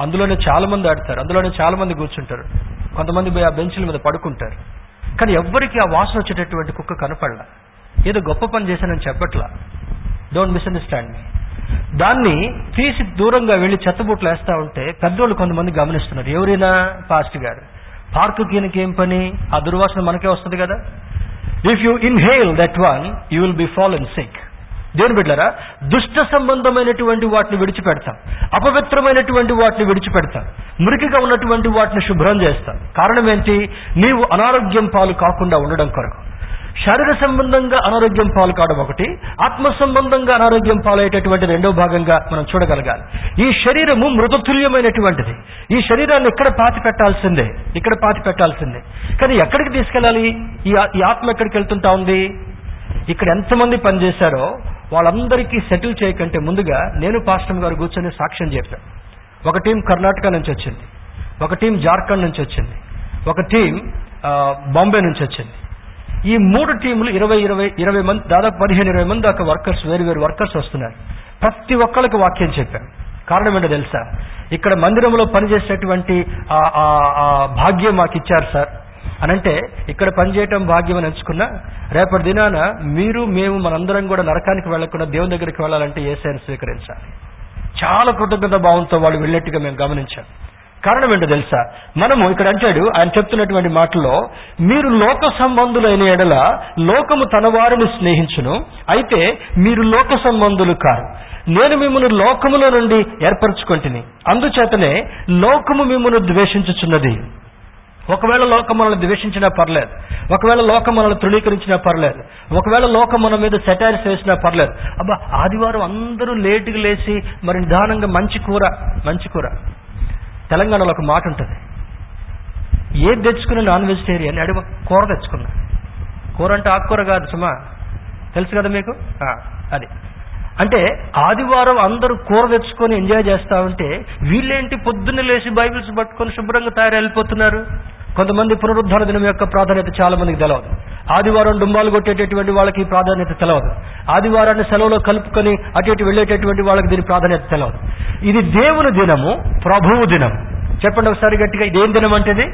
అందులోనే చాలా మంది ఆడతారు అందులోనే చాలా మంది కూర్చుంటారు. కొంతమంది పోయి ఆ బెంచ్ల మీద పడుకుంటారు. కానీ ఎవ్వరికి ఆ వాసన వచ్చేటటువంటి కుక్క కనపడలా. ఏదో గొప్ప పని చేశానని చెప్పట్లా. డోంట్ మిస్అండర్స్టాండ్ మీ దాన్ని తీసి దూరంగా వెళ్ళి చెత్తబుట్లు వేస్తా ఉంటే పెద్దోళ్ళు కొంతమంది గమనిస్తున్నారు. ఎవరైనా పాస్ట్ గారు. పార్కు ఈయనకి ఏం పని? ఆ దుర్వాసన మనకే వస్తుంది కదా. If you inhale that one you will be fall and sick దేని బిడ్డరా దుష్ట సంబంధమైనటువంటి వాటిని విడిచిపెడతాం. అపవిత్రమైనటువంటి వాటిని విడిచిపెడతాం. మురికిగా ఉన్నటువంటి వాటిని శుభ్రం చేస్తాం. కారణం ఏంటి? నీవు అనారోగ్యం పాలు కాకుండా ఉండడం కొరకు. శారీర సంబంధంగా అనారోగ్యం పాలు కావడం ఒకటి ఆత్మ సంబంధంగా అనారోగ్యం పాలయ్యేటటువంటి రెండో భాగంగా మనం చూడగలగాలి. ఈ శరీరము మృతతుల్యమైనటువంటిది. ఈ శరీరాన్ని ఇక్కడ పాతి పెట్టాల్సిందే? ఇక్కడ పాతి పెట్టాల్సిందే. కానీ ఎక్కడికి తీసుకెళ్ళాలి? ఈ ఆత్మ ఎక్కడికి వెళ్తుంటా ఉంది? ఇక్కడ ఎంతమంది పనిచేశారో వాళ్ళందరికీ సెటిల్ చేయకంటే ముందుగా నేను పాస్టమ్ గారు కూర్చొని సాక్ష్యం చెప్పాను. ఒక టీం కర్ణాటక నుంచి వచ్చింది. ఒక టీం జార్ఖండ్ నుంచి వచ్చింది. ఒక టీం బాంబే నుంచి వచ్చింది. ఈ మూడు టీములు ఇరవై ఇరవై ఇరవై మంది దాదాపు పదిహేను ఇరవై మంది దాకా వర్కర్స్ వేరు వేరు వర్కర్స్ వస్తున్నారు. ప్రతి ఒక్కరికి వాక్యం చెప్పారు కారణం ఏంటో తెలుసా? ఇక్కడ మందిరంలో పనిచేసేటువంటి భాగ్యం మాకు ఇచ్చారు సార్. అనంటే ఇక్కడ పనిచేయటం భాగ్యం అని ఎంచుకున్నా రేపటి దినాన మీరు మేము మనందరం కూడా నరకానికి వెళ్ళకుండా దేవుని దగ్గరికి వెళ్ళాలంటే ఏసైనా స్వీకరించాలి? చాలా కృతజ్ఞత భావంతో వాళ్ళు వెళ్ళినట్టుగా మేము గమనించాం. కారణం ఏంటో తెలుసా? మనము ఇక్కడ అంటాడు ఆయన చెప్తున్నటువంటి మాటల్లో మీరు లోక సంబంధులైన ఎడల లోకము తన వారిని స్నేహించును అయితే మీరు లోక సంబంధులు కారు. నేను మిమ్మల్ని లోకములో నుండి ఏర్పరచుకుంటుని. అందుచేతనే లోకము మిమ్మల్ని ద్వేషించుచున్నది. ఒకవేళ లోకం మనల్ని ద్వేషించినా పర్లేదు. ఒకవేళ లోకం మనల్ని తృణీకరించినా పర్లేదు. ఒకవేళ లోకం మన మీద సెటైర్స్ వేసినా పర్లేదు. అబ్బా ఆదివారం అందరూ లేటుగా లేచి మరి నిదానంగా మంచి కూర మంచి కూర. తెలంగాణలో ఒక మాట ఉంటుంది. ఏది తెచ్చుకున్న నాన్ వెజిటేరియన్ అడిగ కూర తెచ్చుకున్నా. కూర అంటే ఆకుకూర కాదు సుమా. తెలుసు కదా మీకు? అది. అంటే ఆదివారం అందరూ కూర తెచ్చుకొని ఎంజాయ్ చేస్తా ఉంటే వీళ్ళేంటి పొద్దున్న లేచి బైబిల్స్ పట్టుకొని శుభ్రంగా తయారు వెళ్ళిపోతున్నారు కొంతమంది పునరుద్ధార దినం యొక్క ప్రాధాన్యత చాలా మందికి తెలవదు. ఆదివారం డుంబాలు కొట్టేటటువంటి వాళ్ళకి ఈ ప్రాధాన్యత తెలవదు. ఆదివారాన్ని సెలవులో కలుపుకొని అటు ఇటు వెళ్ళేటటువంటి వాళ్ళకి దీని ప్రాధాన్యత తెలవదు. ఇది దేవుని దినము ప్రభువు దినం. చెప్పండి ఒకసారి గట్టిగా ఇదేం దినం అంటే ఇది?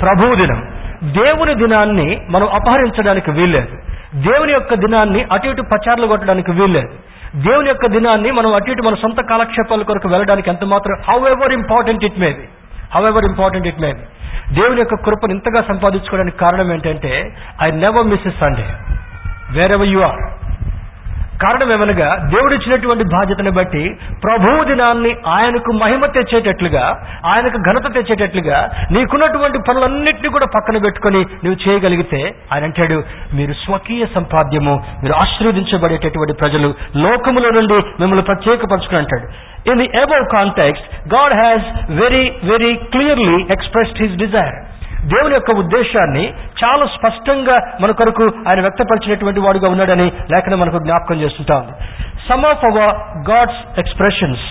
ప్రభువు దినం. దేవుని దినాన్ని మనం అపహరించడానికి వీల్లేదు. దేవుని యొక్క దినాన్ని అటు ఇటు పచార్లు కొట్టడానికి వీల్లేదు. దేవుని యొక్క దినాన్ని మనం అటు ఇటు మన సొంత కాలక్షేపాల కొరకు వెళ్ళడానికి ఎంత మాత్రం however important it may be however important it may దేవుని యొక్క కృపను ఇంతగా సంపాదించుకోవడానికి కారణం ఏంటంటే I never miss Sunday wherever you are కారణం ఏమనగా దేవుడిచ్చినటువంటి బాధ్యతను బట్టి ప్రభువు దినాన్ని ఆయనకు మహిమ తెచ్చేటట్లుగా ఆయనకు ఘనత తెచ్చేటట్లుగా నీకున్నటువంటి పనులన్నింటినీ కూడా పక్కన పెట్టుకొని నువ్వు చేయగలిగితే ఆయన అంటాడు మీరు స్వకీయ సంపాద్యము మీరు ఆశీర్వదించబడేటటువంటి ప్రజలు లోకముల నుండి మిమ్మల్ని ప్రత్యేకపరచుకుని అంటాడు. In the above context, God has very very clearly expressed his desire దేవుని యొక్క ఉద్దేశాన్ని చాలా స్పష్టంగా మన కొరకు ఆయన వ్యక్తపరిచినటువంటి వాడుగా ఉన్నాడని లేఖనం మనకు జ్ఞాపకం చేస్తుంటా ఉంది. Some of our God's expressions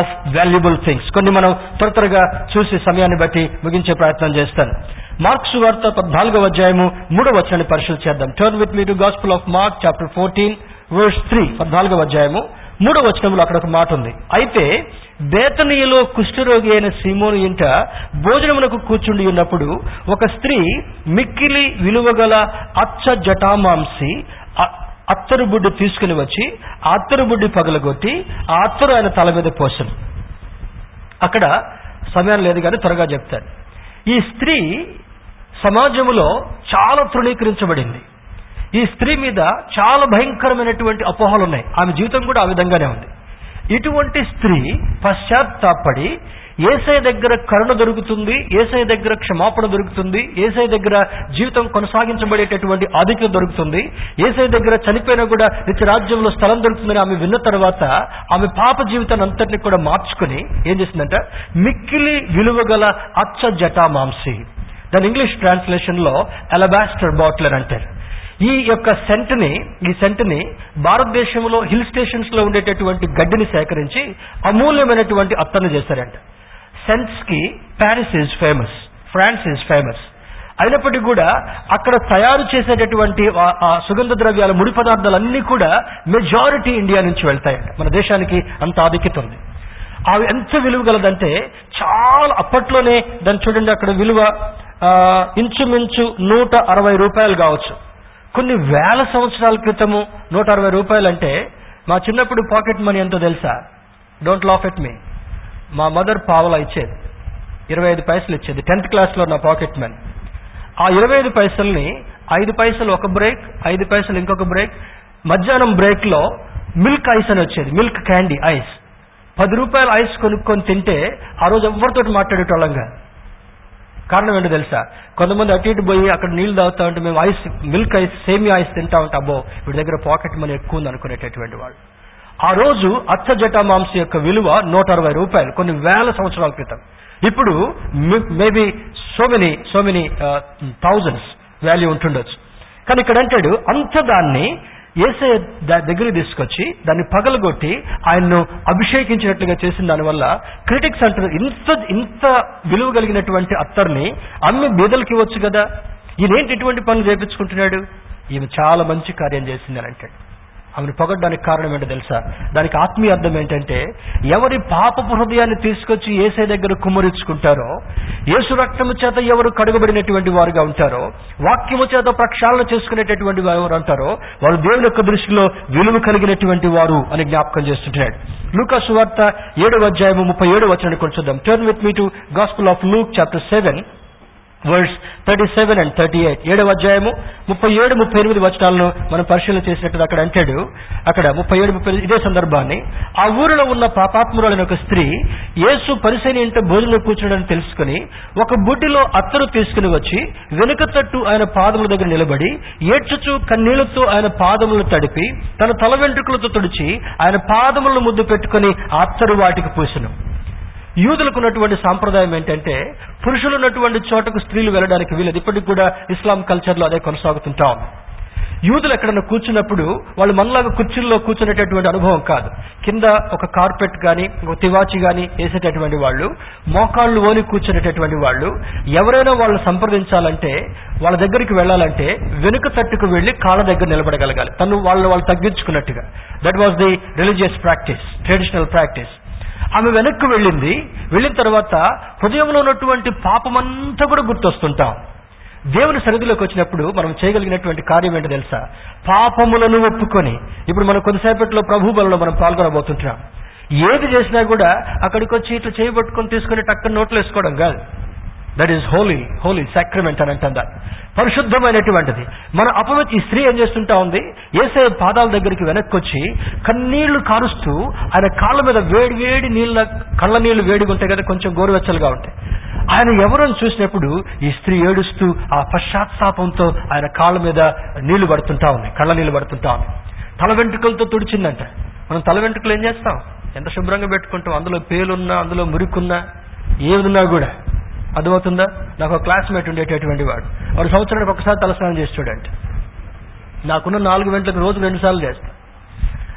of valuable things కొన్ని మనం త్వర త్వరగా చూసి సమయాన్ని బట్టి ముగించే ప్రయత్నం చేస్తాను. మార్క్స్ వార్త పద్నాలుగవ అధ్యాయము మూడవ వచనాన్ని పరిశీలి చేద్దాం. Turn with me to gospel of Mark chapter fourteen verse three పద్నాలుగవ అధ్యాయము మూడో వచనంలో అక్కడ ఒక మాట ఉంది. అయితే బేతనీయలో కుష్ఠరోగి అయిన సీమోను ఇంట భోజనమునకు కూర్చుండి ఉన్నప్పుడు ఒక స్త్రీ మిక్కిలి విలువగల అచ్చ జటామాంసి అత్తరు బుడ్డి తీసుకుని వచ్చి ఆ అత్తరు బుడ్డి పగలగొట్టి ఆ అత్తరు ఆయన తల మీద పోసను అక్కడ సమయం లేదు కానీ త్వరగా చెప్తాను ఈ స్త్రీ సమాజంలో చాలా తృణీకరించబడింది. ఈ స్త్రీ మీద చాలా భయంకరమైనటువంటి అపోహలు ఉన్నాయి ఆమె జీవితం కూడా ఆ విధంగానే ఉంది. ఇటువంటి స్త్రీ పశ్చాత్తాపడి ఏసై దగ్గర కరుణ దొరుకుతుంది ఏసై దగ్గర క్షమాపణ దొరుకుతుంది ఏసై దగ్గర జీవితం కొనసాగించబడేటటువంటి ఆధిక్యం దొరుకుతుంది ఏసై దగ్గర చనిపోయినా కూడా నిత్య రాజ్యంలో స్థలం దొరుకుతుందని ఆమె విన్న తర్వాత ఆమె పాప జీవితాన్ని అంతటిని కూడా మార్చుకుని ఏం చేసిందంట? మిక్కిలి విలువగల అచ్చ జటామాంసి దాని ఇంగ్లీష్ ట్రాన్స్లేషన్లో అలబాస్టర్ బాటిల్ అంటారు. ఈ యొక్క సెంట్ని ఈ సెంట్ని భారతదేశంలో హిల్ స్టేషన్స్లో ఉండేటటువంటి గడ్డిని సేకరించి అమూల్యమైనటువంటి అత్తను చేశారంట. సెంట్స్కి Paris is famous France is famous అయినప్పటికీ కూడా అక్కడ తయారు చేసేటటువంటి ఆ- సుగంధ ద్రవ్యాల ముడి పదార్థాలన్నీ కూడా మెజారిటీ ఇండియా నుంచి వెళ్తాయంట. మన దేశానికి అంత ఆధిక్యత ఉంది. అవి ఎంత విలువ గలదంటే చాలా అప్పట్లోనే దాన్ని చూడండి అక్కడ విలువ ఇంచుమించు నూట అరవై రూపాయలు కావచ్చు. కొన్ని వేల సంవత్సరాల క్రితము నూట అరవై రూపాయలు అంటే మా చిన్నప్పుడు పాకెట్ మనీ ఎంతో తెలుసా? డోంట్ లాఫ్ ఎట్ మీ మా మదర్ పావలా ఇచ్చేది. ఇరవై ఐదు పైసలు ఇచ్చేది. టెన్త్ క్లాస్లో నా పాకెట్ మనీ. ఆ ఇరవై ఐదు పైసల్ని ఐదు పైసలు ఒక బ్రేక్ ఐదు పైసలు ఇంకొక బ్రేక్ మధ్యాహ్నం బ్రేక్లో మిల్క్ ఐస్ అని వచ్చేది. Milk candy ice. పది రూపాయల ఐస్ కొనుక్కొని తింటే ఆ రోజు ఎవరితోటి మాట్లాడేటోళ్ళంగా. కారణం ఏంటో తెలుసా? కొంతమంది అటు ఇటు పోయి అక్కడ నీళ్ళు తాగుతా ఉంటే మేము ఐస్ మిల్క్ ఐస్ సేమియా ఐస్ తింటా ఉంటే అబ్బో వీడి దగ్గర పాకెట్ మనీ ఎక్కువ ఉంది అనుకునేటటువంటి వాళ్ళు ఆ రోజు అచ్చ జటా మాంసం యొక్క విలువ నూట అరవై రూపాయలు కొన్ని వేల సంవత్సరాల క్రితం. ఇప్పుడు maybe so many so many thousands value ఉంటుండొచ్చు. కానీ ఇక్కడ అంటాడు అంత దాన్ని ఏసే దగ్గరికి తీసుకొచ్చి దాన్ని పగలగొట్టి ఆయన్ను అభిషేకించినట్లుగా చేసిన దానివల్ల క్రిటిక్స్ అంటారు ఇంత ఇంత విలువ కలిగినటువంటి అత్తర్ని అమ్మి బీదలకి ఇవ్వచ్చు కదా? ఈయనేంటి ఇటువంటి పనులు చేపించుకుంటున్నాడు? ఈమె చాలా మంచి కార్యం చేసింది అని అంటాడు. ఆమెను పొగడ్డానికి కారణం ఏంటో తెలుసా? దానికి ఆత్మీయ అర్థం ఏంటంటే ఎవరి పాపపు హృదయాన్ని తీసుకొచ్చి ఏసై దగ్గర కుమ్మరించుకుంటారో యేసు రక్తము చేత ఎవరు కడుగబడినటువంటి వారుగా ఉంటారో వాక్యము చేత ప్రక్షాళన చేసుకునేటటువంటి వారు ఎవరు అంటారో వారు దేవుని యొక్క దృష్టిలో విలువ కలిగినటువంటి వారు అని జ్ఞాపకం చేస్తుంటున్నాడు లూకా సువార్త ఏడవ అధ్యాయము ముప్పై ఏడు వచ్చిన కొంచెం turn with me to gospel of Luke chapter seven words thirty seven and thirty eight ఏడవ అధ్యాయము ముప్పై ఏడు ముప్పై ఎనిమిది వచనాలను మనం పరిశీలన చేసినట్టు అక్కడ అంటాడు. అక్కడ ముప్పై ఏడు ముప్పై ఇదే సందర్భాన్ని. ఆ ఊరిలో ఉన్న పాపాత్మురాలైన ఒక స్త్రీ యేసు పరిశీని ఇంట భోజనం కూర్చున్నాడని తెలుసుకుని ఒక బుడ్డిలో అత్తరు తీసుకుని వచ్చి వెనుక తట్టు ఆయన పాదముల దగ్గర నిలబడి ఏడ్చుచు కన్నీళ్ళతో ఆయన పాదములను తడిపి తన తల వెంట్రుకలతో తుడిచి ఆయన పాదములను ముద్దు పెట్టుకుని అత్తరు వాటికి పూసను. యూదులకు ఉన్నటువంటి సాంప్రదాయం ఏంటంటే పురుషులు ఉన్నటువంటి చోటకు స్త్రీలు వెళ్ళడానికి వీలేదు. ఇప్పటికి కూడా ఇస్లాం కల్చర్లో అదే కొనసాగుతుంటాం. యూదులు ఎక్కడన్నా కూర్చున్నప్పుడు వాళ్ళు మనలాగా కుర్చీల్లో కూర్చునేటటువంటి అనుభవం కాదు. కింద ఒక కార్పెట్ కానీ ఒక తివాచి కానీ వేసేటటువంటి వాళ్ళు మోకాళ్ళు ఓని కూర్చునేటటువంటి వాళ్ళు ఎవరైనా వాళ్ళు సంప్రదించాలంటే వాళ్ళ దగ్గరికి వెళ్ళాలంటే వెనుక తట్టుకు వెళ్ళి కాళ్ళ దగ్గర నిలబడగలగాలి. తను వాళ్ళు వాళ్ళు తగ్గించుకున్నట్టుగా. That was the religious practice traditional practice ఆమె వెనక్కి వెళ్ళింది. వెళ్ళిన తర్వాత హృదయంలో ఉన్నటువంటి పాపమంతా కూడా గుర్తొస్తుంటాం. దేవుని సన్నిధిలోకి వచ్చినప్పుడు మనం చేయగలిగినటువంటి కార్యం ఏంటో తెలుసా? పాపములను ఒప్పుకొని. ఇప్పుడు మనం కొద్దిసేపట్లో ప్రభు బలంలో మనం పాల్గొనబోతుంటున్నాం. ఏది చేసినా కూడా అక్కడికి వచ్చి ఇట్లా చేయబట్టుకొని తీసుకుని టక్కన నోట్లు వేసుకోవడం కాదు. That is holy holy sacrament అని అంటుందా పరిశుద్ధమైనటువంటిది. మన అపవిత్ర ఈ స్త్రీ ఏం చేస్తుంటా ఉంది? ఏసే పాదాల దగ్గరికి వెనక్కి వచ్చి కన్నీళ్ళు కారుస్తూ ఆయన కాళ్ళ మీద వేడి వేడి నీళ్ళ కళ్ళ నీళ్ళు వేడిగా ఉంటాయి కదా కొంచెం గోరువెచ్చలుగా ఉంటాయి. ఆయన ఎవరని చూసినప్పుడు ఈ స్త్రీ ఏడుస్తూ ఆ పశ్చాత్తాపంతో ఆయన కాళ్ళ మీద నీళ్ళు పడుతుంటా ఉంది కళ్ళ నీళ్ళు పడుతుంటా ఉంది. తల వెంట్రుకలతో తుడిచిందంట. మనం తల వెంట్రుకలు ఏం చేస్తాం? ఎంత శుభ్రంగా పెట్టుకుంటాం? అందులో పేలున్నా అందులో మురికున్నా ఏమున్నా కూడా. అర్థమవుతుందా? నాకు ఒక క్లాస్మేట్ ఉండేటటువంటి వాడు. వాడు సంవత్సరానికి ఒకసారి తలస్నానం చేసి చూడండి. నాకున్న నాలుగు గంటలకు రోజు రెండు సార్లు చేస్తా.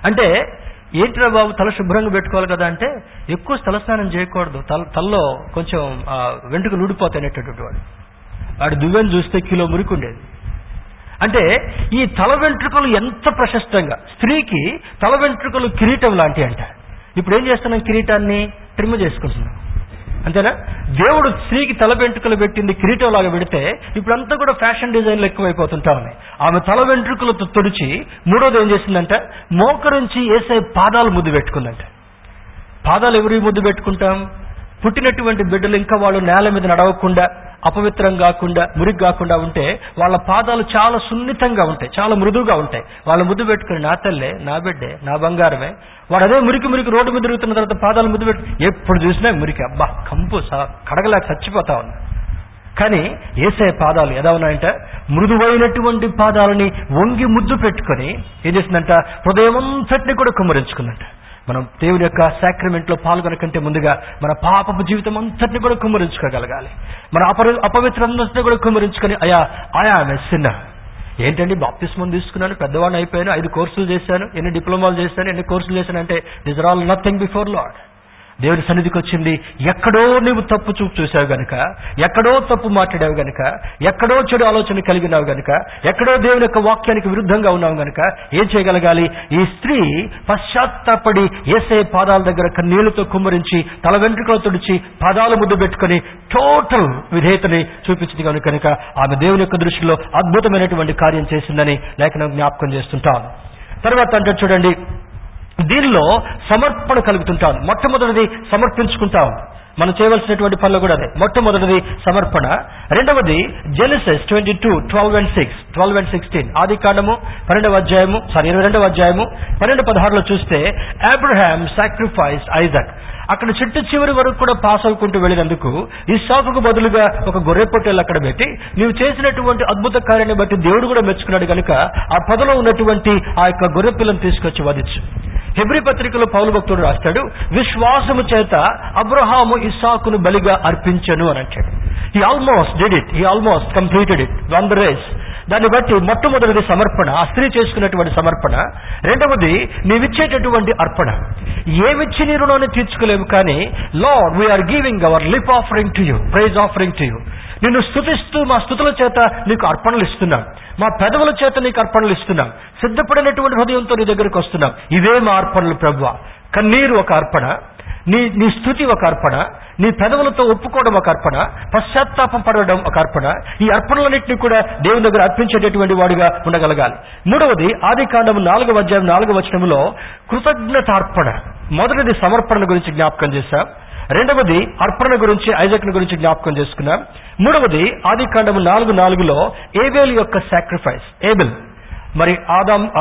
అంటే ఏంటిరా బాబు తల శుభ్రంగా పెట్టుకోవాలి కదా అంటే ఎక్కువ తలస్నానం చేయకూడదు. తల తలలో కొంచెం వెంట్రుకలు ఊడిపోతాయి అనేటటువంటి వాడు. వాడు దువ్వెని చూస్తే కిలో మురికి ఉండేది. అంటే ఈ తల వెంట్రుకలు ఎంత ప్రశస్తంగా. స్త్రీకి తల వెంట్రుకలు కిరీటం లాంటి అంట. ఇప్పుడు ఏం చేస్తున్నాం కిరీటాన్ని? ట్రిమ్ చేసుకుంటున్నాం. అంతేనా? దేవుడు స్త్రీకి తల వెంట్రుకలు పెట్టింది కిరీటంలాగా పెడితే ఇప్పుడంతా కూడా ఫ్యాషన్ డిజైన్లు ఎక్కువైపోతుంటా ఉన్నాయి. ఆమె తల వెంట్రుకలతో తుడిచి మూడోది ఏం చేసిందంట? మోకరించి వేసే పాదాలు ముద్దు పెట్టుకుందంట. పాదాలు ఎవరి ముద్దు పెట్టుకుంటాం? పుట్టినటువంటి బిడ్డలు ఇంకా వాళ్ళు నేల మీద నడవకుండా అపవిత్రం కాకుండా మురికి కాకుండా ఉంటే వాళ్ళ పాదాలు చాలా సున్నితంగా ఉంటాయి చాలా మృదువుగా ఉంటాయి. వాళ్ళ ముద్దు పెట్టుకుని నా తల్లే నా బిడ్డే నా బంగారమే. వాడు అదే మురికి మురికి రోడ్డు మీద తిరుగుతున్న తర్వాత పాదాలు ముద్దు పెట్టు ఎప్పుడు చూసినా మురికి అబ్బా కంపు స- కడగలేక చచ్చిపోతా ఉన్నా. కానీ ఏసే పాదాలు ఎలా ఉన్నాయంటే మృదువైనటువంటి పాదాలని వంగి ముద్దు పెట్టుకొని ఏం చేసిందంట? హృదయం అంతటిని కూడా కుమ్మరించుకుందంట. మనం దేవుని యొక్క సాక్రిమెంట్లో పాల్గొన కంటే ముందుగా మన పాపపు జీవితం అంతటిని కూడా కుమ్మరించుకోగలగాలి. మన అపరి అపవిత్రంతటిని కూడా కుమ్మరించుకొని అయా ఆయా మెస్సిన్న ఏంటండి బాప్తిస్మం తీసుకున్నాను పెద్దవాడిని అయిపోయాను ఐదు కోర్సులు చేశాను ఎన్ని డిప్లొమాలు చేశాను ఎన్ని కోర్సులు చేశాను అంటే this are all nothing before Lord దేవుని సన్నిధికి వచ్చింది. ఎక్కడో నువ్వు తప్పు చూపు చూసావు గనుక ఎక్కడో తప్పు మాట్లాడావు గనుక ఎక్కడో చెడు ఆలోచన కలిగినావు గనుక ఎక్కడో దేవుని యొక్క వాక్యానికి విరుద్ధంగా ఉన్నావు గనుక ఏం చేయగలగాలి? ఈ స్త్రీ పశ్చాత్తాపడి ఏసే పాదాల దగ్గర కన్నీళ్ళతో కుమ్మరించి తల వెంట్రుకలు తుడిచి పాదాలు ముద్దు పెట్టుకొని టోటల్ విధేయతని చూపించింది కనుక కనుక ఆమె దేవుని యొక్క దృష్టిలో అద్భుతమైనటువంటి కార్యం చేసిందని లేఖనం జ్ఞాపకం చేస్తుంటాను తర్వాత అంటే చూడండి దీనిలో సమర్పణ కలుగుతుంటాం. మొట్టమొదటిది సమర్పించుకుంటాం. మనం చేయవలసినటువంటి పనులు కూడా అదే. మొట్టమొదటిది సమర్పణ. రెండవది Genesis twenty two twelve and six twelve and sixteen ఆది కాండము పన్నెండవ అధ్యాయము సారీ ఇరవై రెండవ అధ్యాయము పన్నెండు పదహారులో చూస్తే అబ్రహాం సాక్రిఫైస్ ఐజక్ అక్కడ చిట్టు చివరి వరకు కూడా పాస్ అవుకుంటూ వెళ్ళినందుకు ఈ సాకుకు బదులుగా ఒక గొర్రె పొట్టేలు అక్కడ పెట్టి నీవు చేసినటువంటి అద్భుత కార్యాన్ని బట్టి దేవుడు కూడా మెచ్చుకున్నాడు కనుక ఆ పదలో ఉన్నటువంటి ఆ యొక్క గొర్రె పిల్లను తీసుకొచ్చి వధించు. హెబ్రి పత్రికలో పౌలు భక్తుడు రాస్తాడు విశ్వాసము చేత అబ్రహాము ఇస్సాకును బలిగా అర్పించను అని అంటాడు. He almost did it he almost completed it won the race దాన్ని బట్టి మొట్టమొదటిది సమర్పణ ఆ స్త్రీ చేసుకున్నటువంటి సమర్పణ. రెండవది నీవిచ్చేటటువంటి అర్పణ. ఏమిచ్చి నీ రుణాన్ని తీర్చుకోలేము కానీ Lord we are giving our lip offering to you praise offering to you నిన్ను స్థుతిస్తూ మా స్థుతుల చేత నీకు అర్పణలు ఇస్తున్నాం. మా పెదవుల చేత నీకు అర్పణలు ఇస్తున్నాం. సిద్ధపడినటువంటి హృదయంతో నీ దగ్గరికి వస్తున్నాం. ఇవే మా అర్పణలు ప్రభు కన్నీరు ఒక అర్పణ నీ నీ స్థుతి ఒక అర్పణ నీ పెదవులతో ఒప్పుకోవడం ఒక అర్పణ పశ్చాత్తాపం పడవడం ఒక అర్పణ ఈ అర్పణలన్నింటినీ కూడా దేవుని దగ్గర అర్పించేటటువంటి వాడిగా ఉండగలగాలి. మూడవది ఆది కాండం నాలుగవ అధ్యాయం నాలుగవ వచనంలో కృతజ్ఞతార్పణ. మొదటిది సమర్పణ గురించి జ్ఞాపకం చేశాం. రెండవది అర్పణ గురించి ఐజక్ను గురించి జ్ఞాపకం చేసుకున్నాం. మూడవది ఆది కాండము నాలుగు నాలుగులో ఏబేల్ యొక్క సాక్రిఫైస్ ఏబెల్. మరి ఆదాం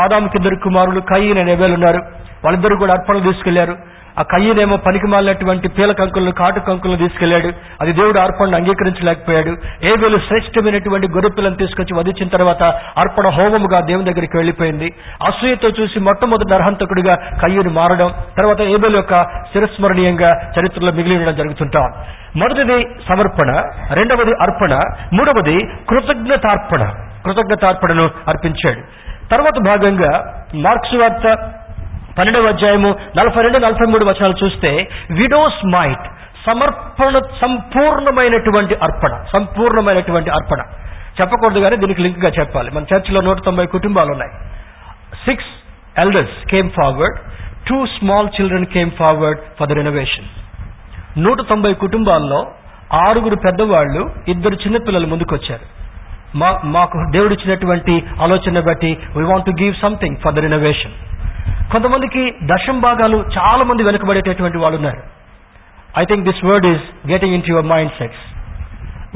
ఆదాంకి ఇద్దరు కుమారులు కయ్యన్ అనే ఉన్నారు. వాళ్ళిద్దరు కూడా అర్పణలు తీసుకెళ్ళారు. ఆ కయ్యనేమో పనికి మాలినటువంటి పీల కంకులను కాటు కంకులను తీసుకెళ్ళాడు అది దేవుడు అర్పణను అంగీకరించలేకపోయాడు. ఏబేలు శ్రేష్టమైనటువంటి గొర్రె తీసుకొచ్చి వధించిన తర్వాత అర్పణ హోమముగా దేవుని దగ్గరికి వెళ్ళిపోయింది అసూయతో చూసి మొట్టమొదటి నరహంతకుడిగా కయ్యూని మారడం తర్వాత ఏబేలు యొక్క చిరస్మరణీయంగా చరిత్రలో మిగిలి ఉండడం జరుగుతుంటాం. మొదటిది సమర్పణ రెండవది అర్పణ మూడవది కృతజ్ఞతార్పణ. కృతజ్ఞతార్పణను అర్పించాడు. తర్వాత భాగంగా మార్క్స్ వార్త పన్నెండవ అధ్యాయము నలభై రెండు నలభై మూడు వచనాలు చూస్తే విడోస్ మైట్ సమర్పణ సంపూర్ణమైనటువంటి అర్పణ సంపూర్ణమైనటువంటి అర్పణ. చెప్పకూడదు కానీ దీనికి లింక్గా చెప్పాలి. మన చర్చిలో నూట తొంభై కుటుంబాలు ఉన్నాయి. Six elders came forward two small children came forward for the renovation నూట తొంభై కుటుంబాల్లో ఆరుగురు పెద్దవాళ్ళు ఇద్దరు చిన్నపిల్లలు ముందుకొచ్చారు. మా మాకు దేవుడిచ్చినటువంటి ఆలోచన బట్టి we want to give something for the renovation కొంతమందికి దశం భాగాలు చాలా మంది వెనుకబడేటటువంటి వాళ్ళు ఉన్నారు. I think this word is getting in your mind sets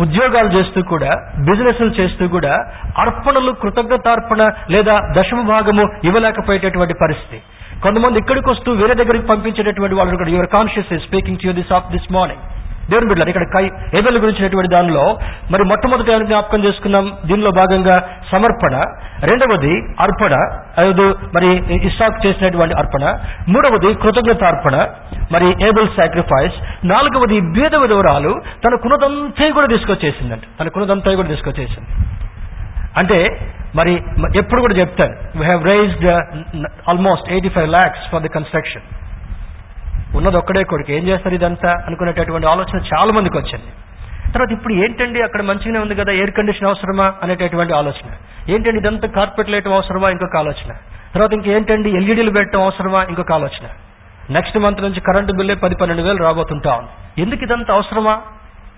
ఉద్యోగాలు చేస్తూ కూడా బిజినెస్లు చేస్తూ కూడా అర్పణలు కృతజ్ఞతార్పణ లేదా దశమ భాగము ఇవ్వలేకపోయేటటువంటి పరిస్థితి. కొంతమంది ఇక్కడికి వస్తూ వేరే దగ్గరికి పంపించేటటువంటి వాళ్ళు కూడా your conscious speaking to this of this morning దేవుని బిడ్డలు ఇక్కడ కై ఏబెల్ గురించినటువంటి దానిలో మరి మొట్టమొదటి జ్ఞాపకం చేసుకున్నాం దీనిలో భాగంగా సమర్పణ రెండవది అర్పణ ఐదు మరి ఇస్సాక్ చేసినటువంటి అర్పణ మూడవది కృతజ్ఞత అర్పణ మరి ఏబుల్ సాక్రిఫైస్ నాలుగవది బీద విధవరాలు తన కునదంతా కూడా తీసుకొచ్చేసిందంట. తన కునదంతా కూడా తీసుకొచ్చేసింది. అంటే మరి ఎప్పుడు కూడా చెప్తాను we have raised almost eighty five lakhs for the construction ఉన్నది ఒక్కడే కొడుకు. ఏం చేస్తారు ఇదంతా? అనుకునేటటువంటి ఆలోచన చాలా మందికి వచ్చింది. తర్వాత ఇప్పుడు ఏంటండి అక్కడ మంచిగానే ఉంది కదా ఎయిర్ కండిషన్ అవసరమా అనేటటువంటి ఆలోచన. ఏంటండి ఇదంతా కార్పెట్ లేయటం అవసరమా? ఇంకొక ఆలోచన. తర్వాత ఇంకేంటండి ఎల్ఈడీలు పెట్టడం అవసరమా? ఇంకొక ఆలోచన. నెక్స్ట్ మంత్ నుంచి కరెంటు బిల్లే పది పన్నెండు వేలు రాబోతుంటా ఉంది. ఎందుకు ఇదంతా అవసరమా?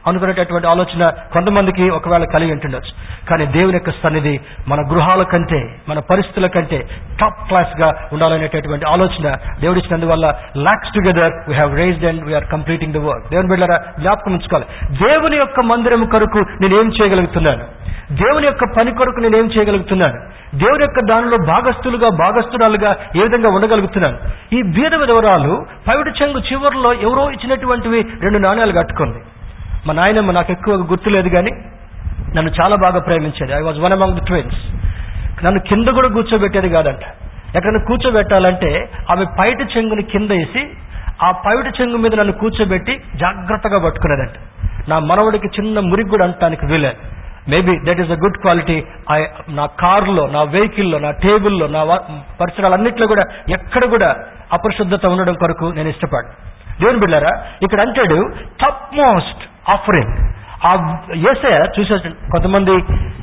అనుకునేటటువంటి ఆలోచన కొంతమందికి ఒకవేళ కలిగి ఉంటుండొచ్చు. కానీ దేవుని యొక్క సన్నిధి మన గృహాల కంటే మన పరిస్థితుల కంటే టాప్ క్లాస్గా ఉండాలనేటటువంటి ఆలోచన దేవుడిచ్చినందువల్ల lakhs together we have raised and we are completing the work దేవుని బిడ్డరా జ్ఞాపకం ఉంచుకోవాలి. దేవుని యొక్క మందిరం కొరకు నేనేం చేయగలుగుతున్నాను? దేవుని యొక్క పని కొరకు నేనేం చేయగలుగుతున్నాను? దేవుని యొక్క దానిలో భాగస్థులుగా భాగస్థురాలుగా ఏ విధంగా ఉండగలుగుతున్నాను? ఈ బీద విధవరాలు పవిట చెంగు చివరిలో ఎవరో ఇచ్చినటువంటివి రెండు నాణ్యాలు కట్టుకుంది. మా నాయనమ్మ నాకు ఎక్కువ గుర్తులేదు కానీ నన్ను చాలా బాగా ప్రేమించేది. I was one among the twins నన్ను కింద కూడా కూర్చోబెట్టేది కాదంట. ఎక్కడైనా కూర్చోబెట్టాలంటే ఆమె పైట చెంగుని కింద వేసి ఆ పైట చెంగు మీద నన్ను కూర్చోబెట్టి జాగ్రత్తగా పట్టుకునేదంట. నా మనవడికి చిన్న మురికి కూడా అంటానికి వీలేదు maybe that is a good quality I నా కార్లో నా వెహికల్లో నా టేబుల్లో నా పరిసరాలన్నింటిలో కూడా ఎక్కడ కూడా అపరిశుద్ధత ఉండడం కొరకు నేను ఇష్టపడు దేవుని బిళ్ళారా ఇక్కడ అంటాడు టప్ మోస్ట్ ఆఫరింగ్ ఆ ఏసే చూసే కొంతమంది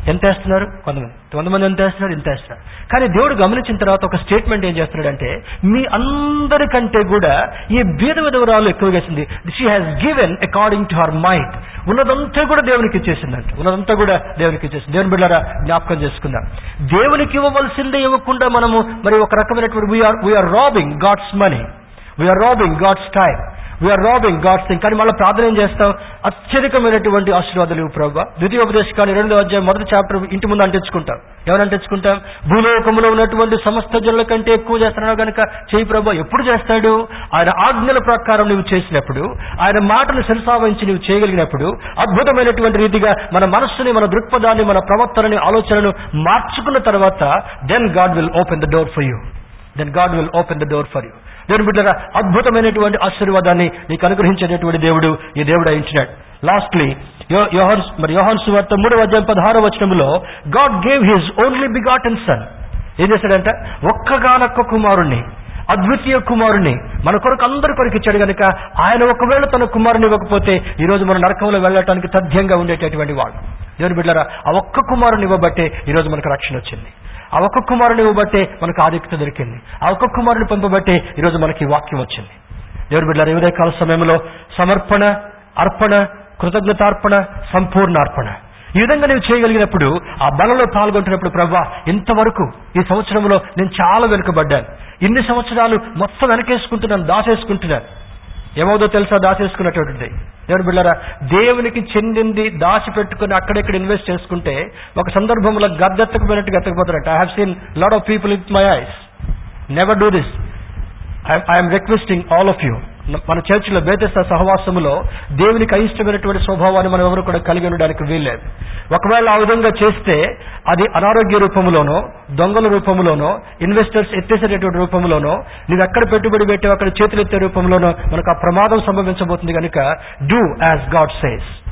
ఎంత వేస్తున్నారు? కొంతమంది కొంతమంది ఎంత వేస్తున్నారు? ఇంత వేస్తున్నారు. కానీ దేవుడు గమనించిన తర్వాత ఒక స్టేట్మెంట్ ఏం చేస్తున్నాడంటే మీ అందరికంటే కూడా ఈ బీద విధవరాలు ఎక్కువగా వేసింది. She has given according to her mind ఉన్నదంతా కూడా దేవునికి ఇచ్చేసిందంట. ఉన్నదంతా కూడా దేవునికి ఇచ్చేసింది. దేవుని బిడ్డారా జ్ఞాపకం చేసుకుందాం. దేవునికి ఇవ్వవలసిందే ఇవ్వకుండా మనము మరి ఒక రకమైనటువంటి we are we are robbing God's money we are robbing God's time we are robbing God's thing కానీ మళ్ళీ ప్రార్థన ఏం చేస్తాం? అత్యధికమైనటువంటి ఆశీర్వాదాలు ఇవ్వు ప్రభావ ద్వితీయోపదేశకాన్ని రెండో అధ్యాయం మొదటి చాప్టర్ ఇంటి ముందు అంటించుకుంటాం ఎవరు అంటించుకుంటాం భూలోకంలో ఉన్నటువంటి సమస్త జనుల కంటే ఎక్కువ చేస్తున్నావు కనుక చేయి ప్రభు. ఎప్పుడు చేస్తాడు? ఆయన ఆజ్ఞల ప్రకారం నువ్వు చేసినప్పుడు ఆయన మాటను శిరసావహించి నువ్వు చేయగలిగినప్పుడు అద్భుతమైనటువంటి రీతిగా మన మనస్సుని మన దృక్పథాన్ని మన ప్రవర్తనని ఆలోచనను మార్చుకున్న తర్వాత then God will open the door for you then God will open the door for you దేవుని బిడ్డగా అద్భుతమైనటువంటి ఆశీర్వాదాన్ని నీకు అనుగ్రహించేటటువంటి దేవుడు ఈ దేవుడు అయించినాడు. లాస్ట్లీ యోహన్ మరి యోహన్ సువార్త మూడవ అధ్యాయం పదహారవ వచనంలో God gave his only begotten son ఏం చేశాడంట? ఒక్కగానొక్క కుమారుణ్ణి అద్వితీయ కుమారుని మన కొరకు అందరి కొరకు ఇచ్చాడు కనుక ఆయన ఒకవేళ తన కుమారుని ఇవ్వకపోతే ఈ రోజు మన నరకంలో వెళ్ళటానికి తథ్యంగా ఉండేటటువంటి వాడు. దేవుని బిడ్డరా ఆ ఒక్క కుమారుని ఇవ్వబట్టే ఈ రోజు మనకు రక్షణ వచ్చింది. ఆ ఒక్క కుమారుని ఇవ్వబట్టే మనకు ఆధిక్యత దొరికింది. ఆ ఒక్క కుమారుని పంపబట్టే ఈరోజు మనకి వాక్యం వచ్చింది. దేవుడు బిడ్డ ఉదయ కాల సమయంలో సమర్పణ అర్పణ కృతజ్ఞతార్పణ సంపూర్ణార్పణ. ఈ విధంగా నువ్వు చేయగలిగినప్పుడు ఆ బలంలో పాల్గొంటున్నప్పుడు ప్రవ్వా ఇంతవరకు ఈ సంవత్సరంలో నేను చాలా వెనుకబడ్డాను. ఇన్ని సంవత్సరాలు మొత్తం వెనకేసుకుంటున్నాను దాచేసుకుంటున్నాను. ఏమవుదో తెలుసా? దాచేసుకున్నటువంటిది దేవుడు బిళ్ళరా దేవునికి చెందింది దాచి పెట్టుకుని అక్కడెక్కడ ఇన్వెస్ట్ చేసుకుంటే ఒక సందర్భంలో గద్దెత్తకపోయినట్టు గతకపోతారట I have seen lot of people with my eyes never do this I'm requesting all of you మన చర్చిలో బేతస్త సహవాసములో దేవునికి అయిష్టమైనటువంటి స్వభావాన్ని మనం ఎవరు కూడా కలిగి ఉండడానికి వీల్లేదు. ఒకవేళ ఆ విధంగా చేస్తే అది అనారోగ్య రూపంలోనో దొంగల రూపంలోనో ఇన్వెస్టర్స్ ఎత్తేసేటటువంటి రూపంలోనో నువ్వు ఎక్కడ పెట్టుబడి పెట్టావు అక్కడ చేతులెత్తే రూపంలోనో మనకు ఆ ప్రమాదం సంభవించబోతుంది కనుక డూ యాజ్ గాడ్ సేస్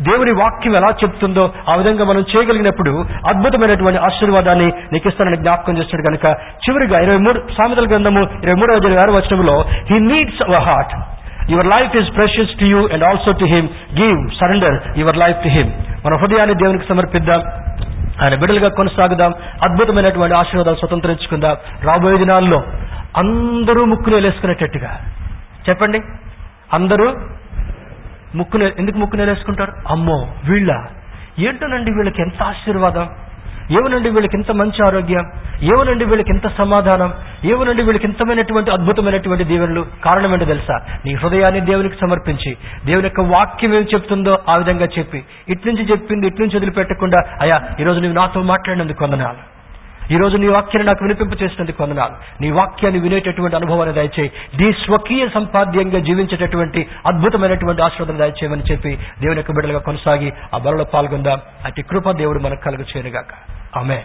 దేవుని వాక్యం ఎలా చెప్తుందో ఆ విధంగా మనం చేయగలిగినప్పుడు అద్భుతమైనటువంటి ఆశీర్వాదాన్ని నీకిస్తానని జ్ఞాపకం చేస్తాడు కనుక చివరిగా ఇరవై మూడు సామెతల గ్రంథము ఇరవై మూడవ ఇరవై ఆరు వచనంలో he needs our heart your life is precious to you and also to him give surrender your life to him మన హృదయాన్ని దేవునికి సమర్పిద్దాం. ఆయన బిడ్డలుగా కొనసాగుదాం. అద్భుతమైనటువంటి ఆశీర్వాదాలు స్వతంత్రించుకుందాం. రాబోయే దినాల్లో అందరూ ముక్కులు వేసుకునేటట్టుగా చెప్పండి. అందరూ ముక్కు ఎందుకు ముక్కు నేలేసుకుంటారు? అమ్మో వీళ్ళ. ఏంటోనండి వీళ్ళకి ఎంత ఆశీర్వాదం? ఏమనండి వీళ్ళకి ఎంత మంచి ఆరోగ్యం? ఏమనండి వీళ్ళకి ఎంత సమాధానం? ఏమనండి వీళ్ళకి ఇంతమైనటువంటి అద్భుతమైనటువంటి దీవెనలు? కారణం ఏంటో తెలుసా? నీ హృదయాన్ని దేవునికి సమర్పించి దేవుని యొక్క వాక్యం ఏం చెప్తుందో ఆ విధంగా చెప్పి ఇటు నుంచి చెప్పింది ఇటు నుంచి వదిలిపెట్టకుండా అయ్యా ఈరోజు నువ్వు నాతో మాట్లాడినందుకు వందనాలు. ఈ రోజు నీ వాక్యాన్ని నాకు వినిపింప చేసినందుకు వందనాలు. నీ వాక్యాన్ని వినేటటువంటి అనుభవాన్ని దయచేయి. నీ స్వకీయ సంపాద్యంగా జీవించేటటువంటి అద్భుతమైనటువంటి ఆశీర్వాదం దయచేయమని చెప్పి దేవుని యొక్క బిడ్డలుగా కొనసాగి ఆ బలలో పాల్గొందాం. అతి కృప దేవుడు మనకు కలుగు చేయనుగాక ఆమె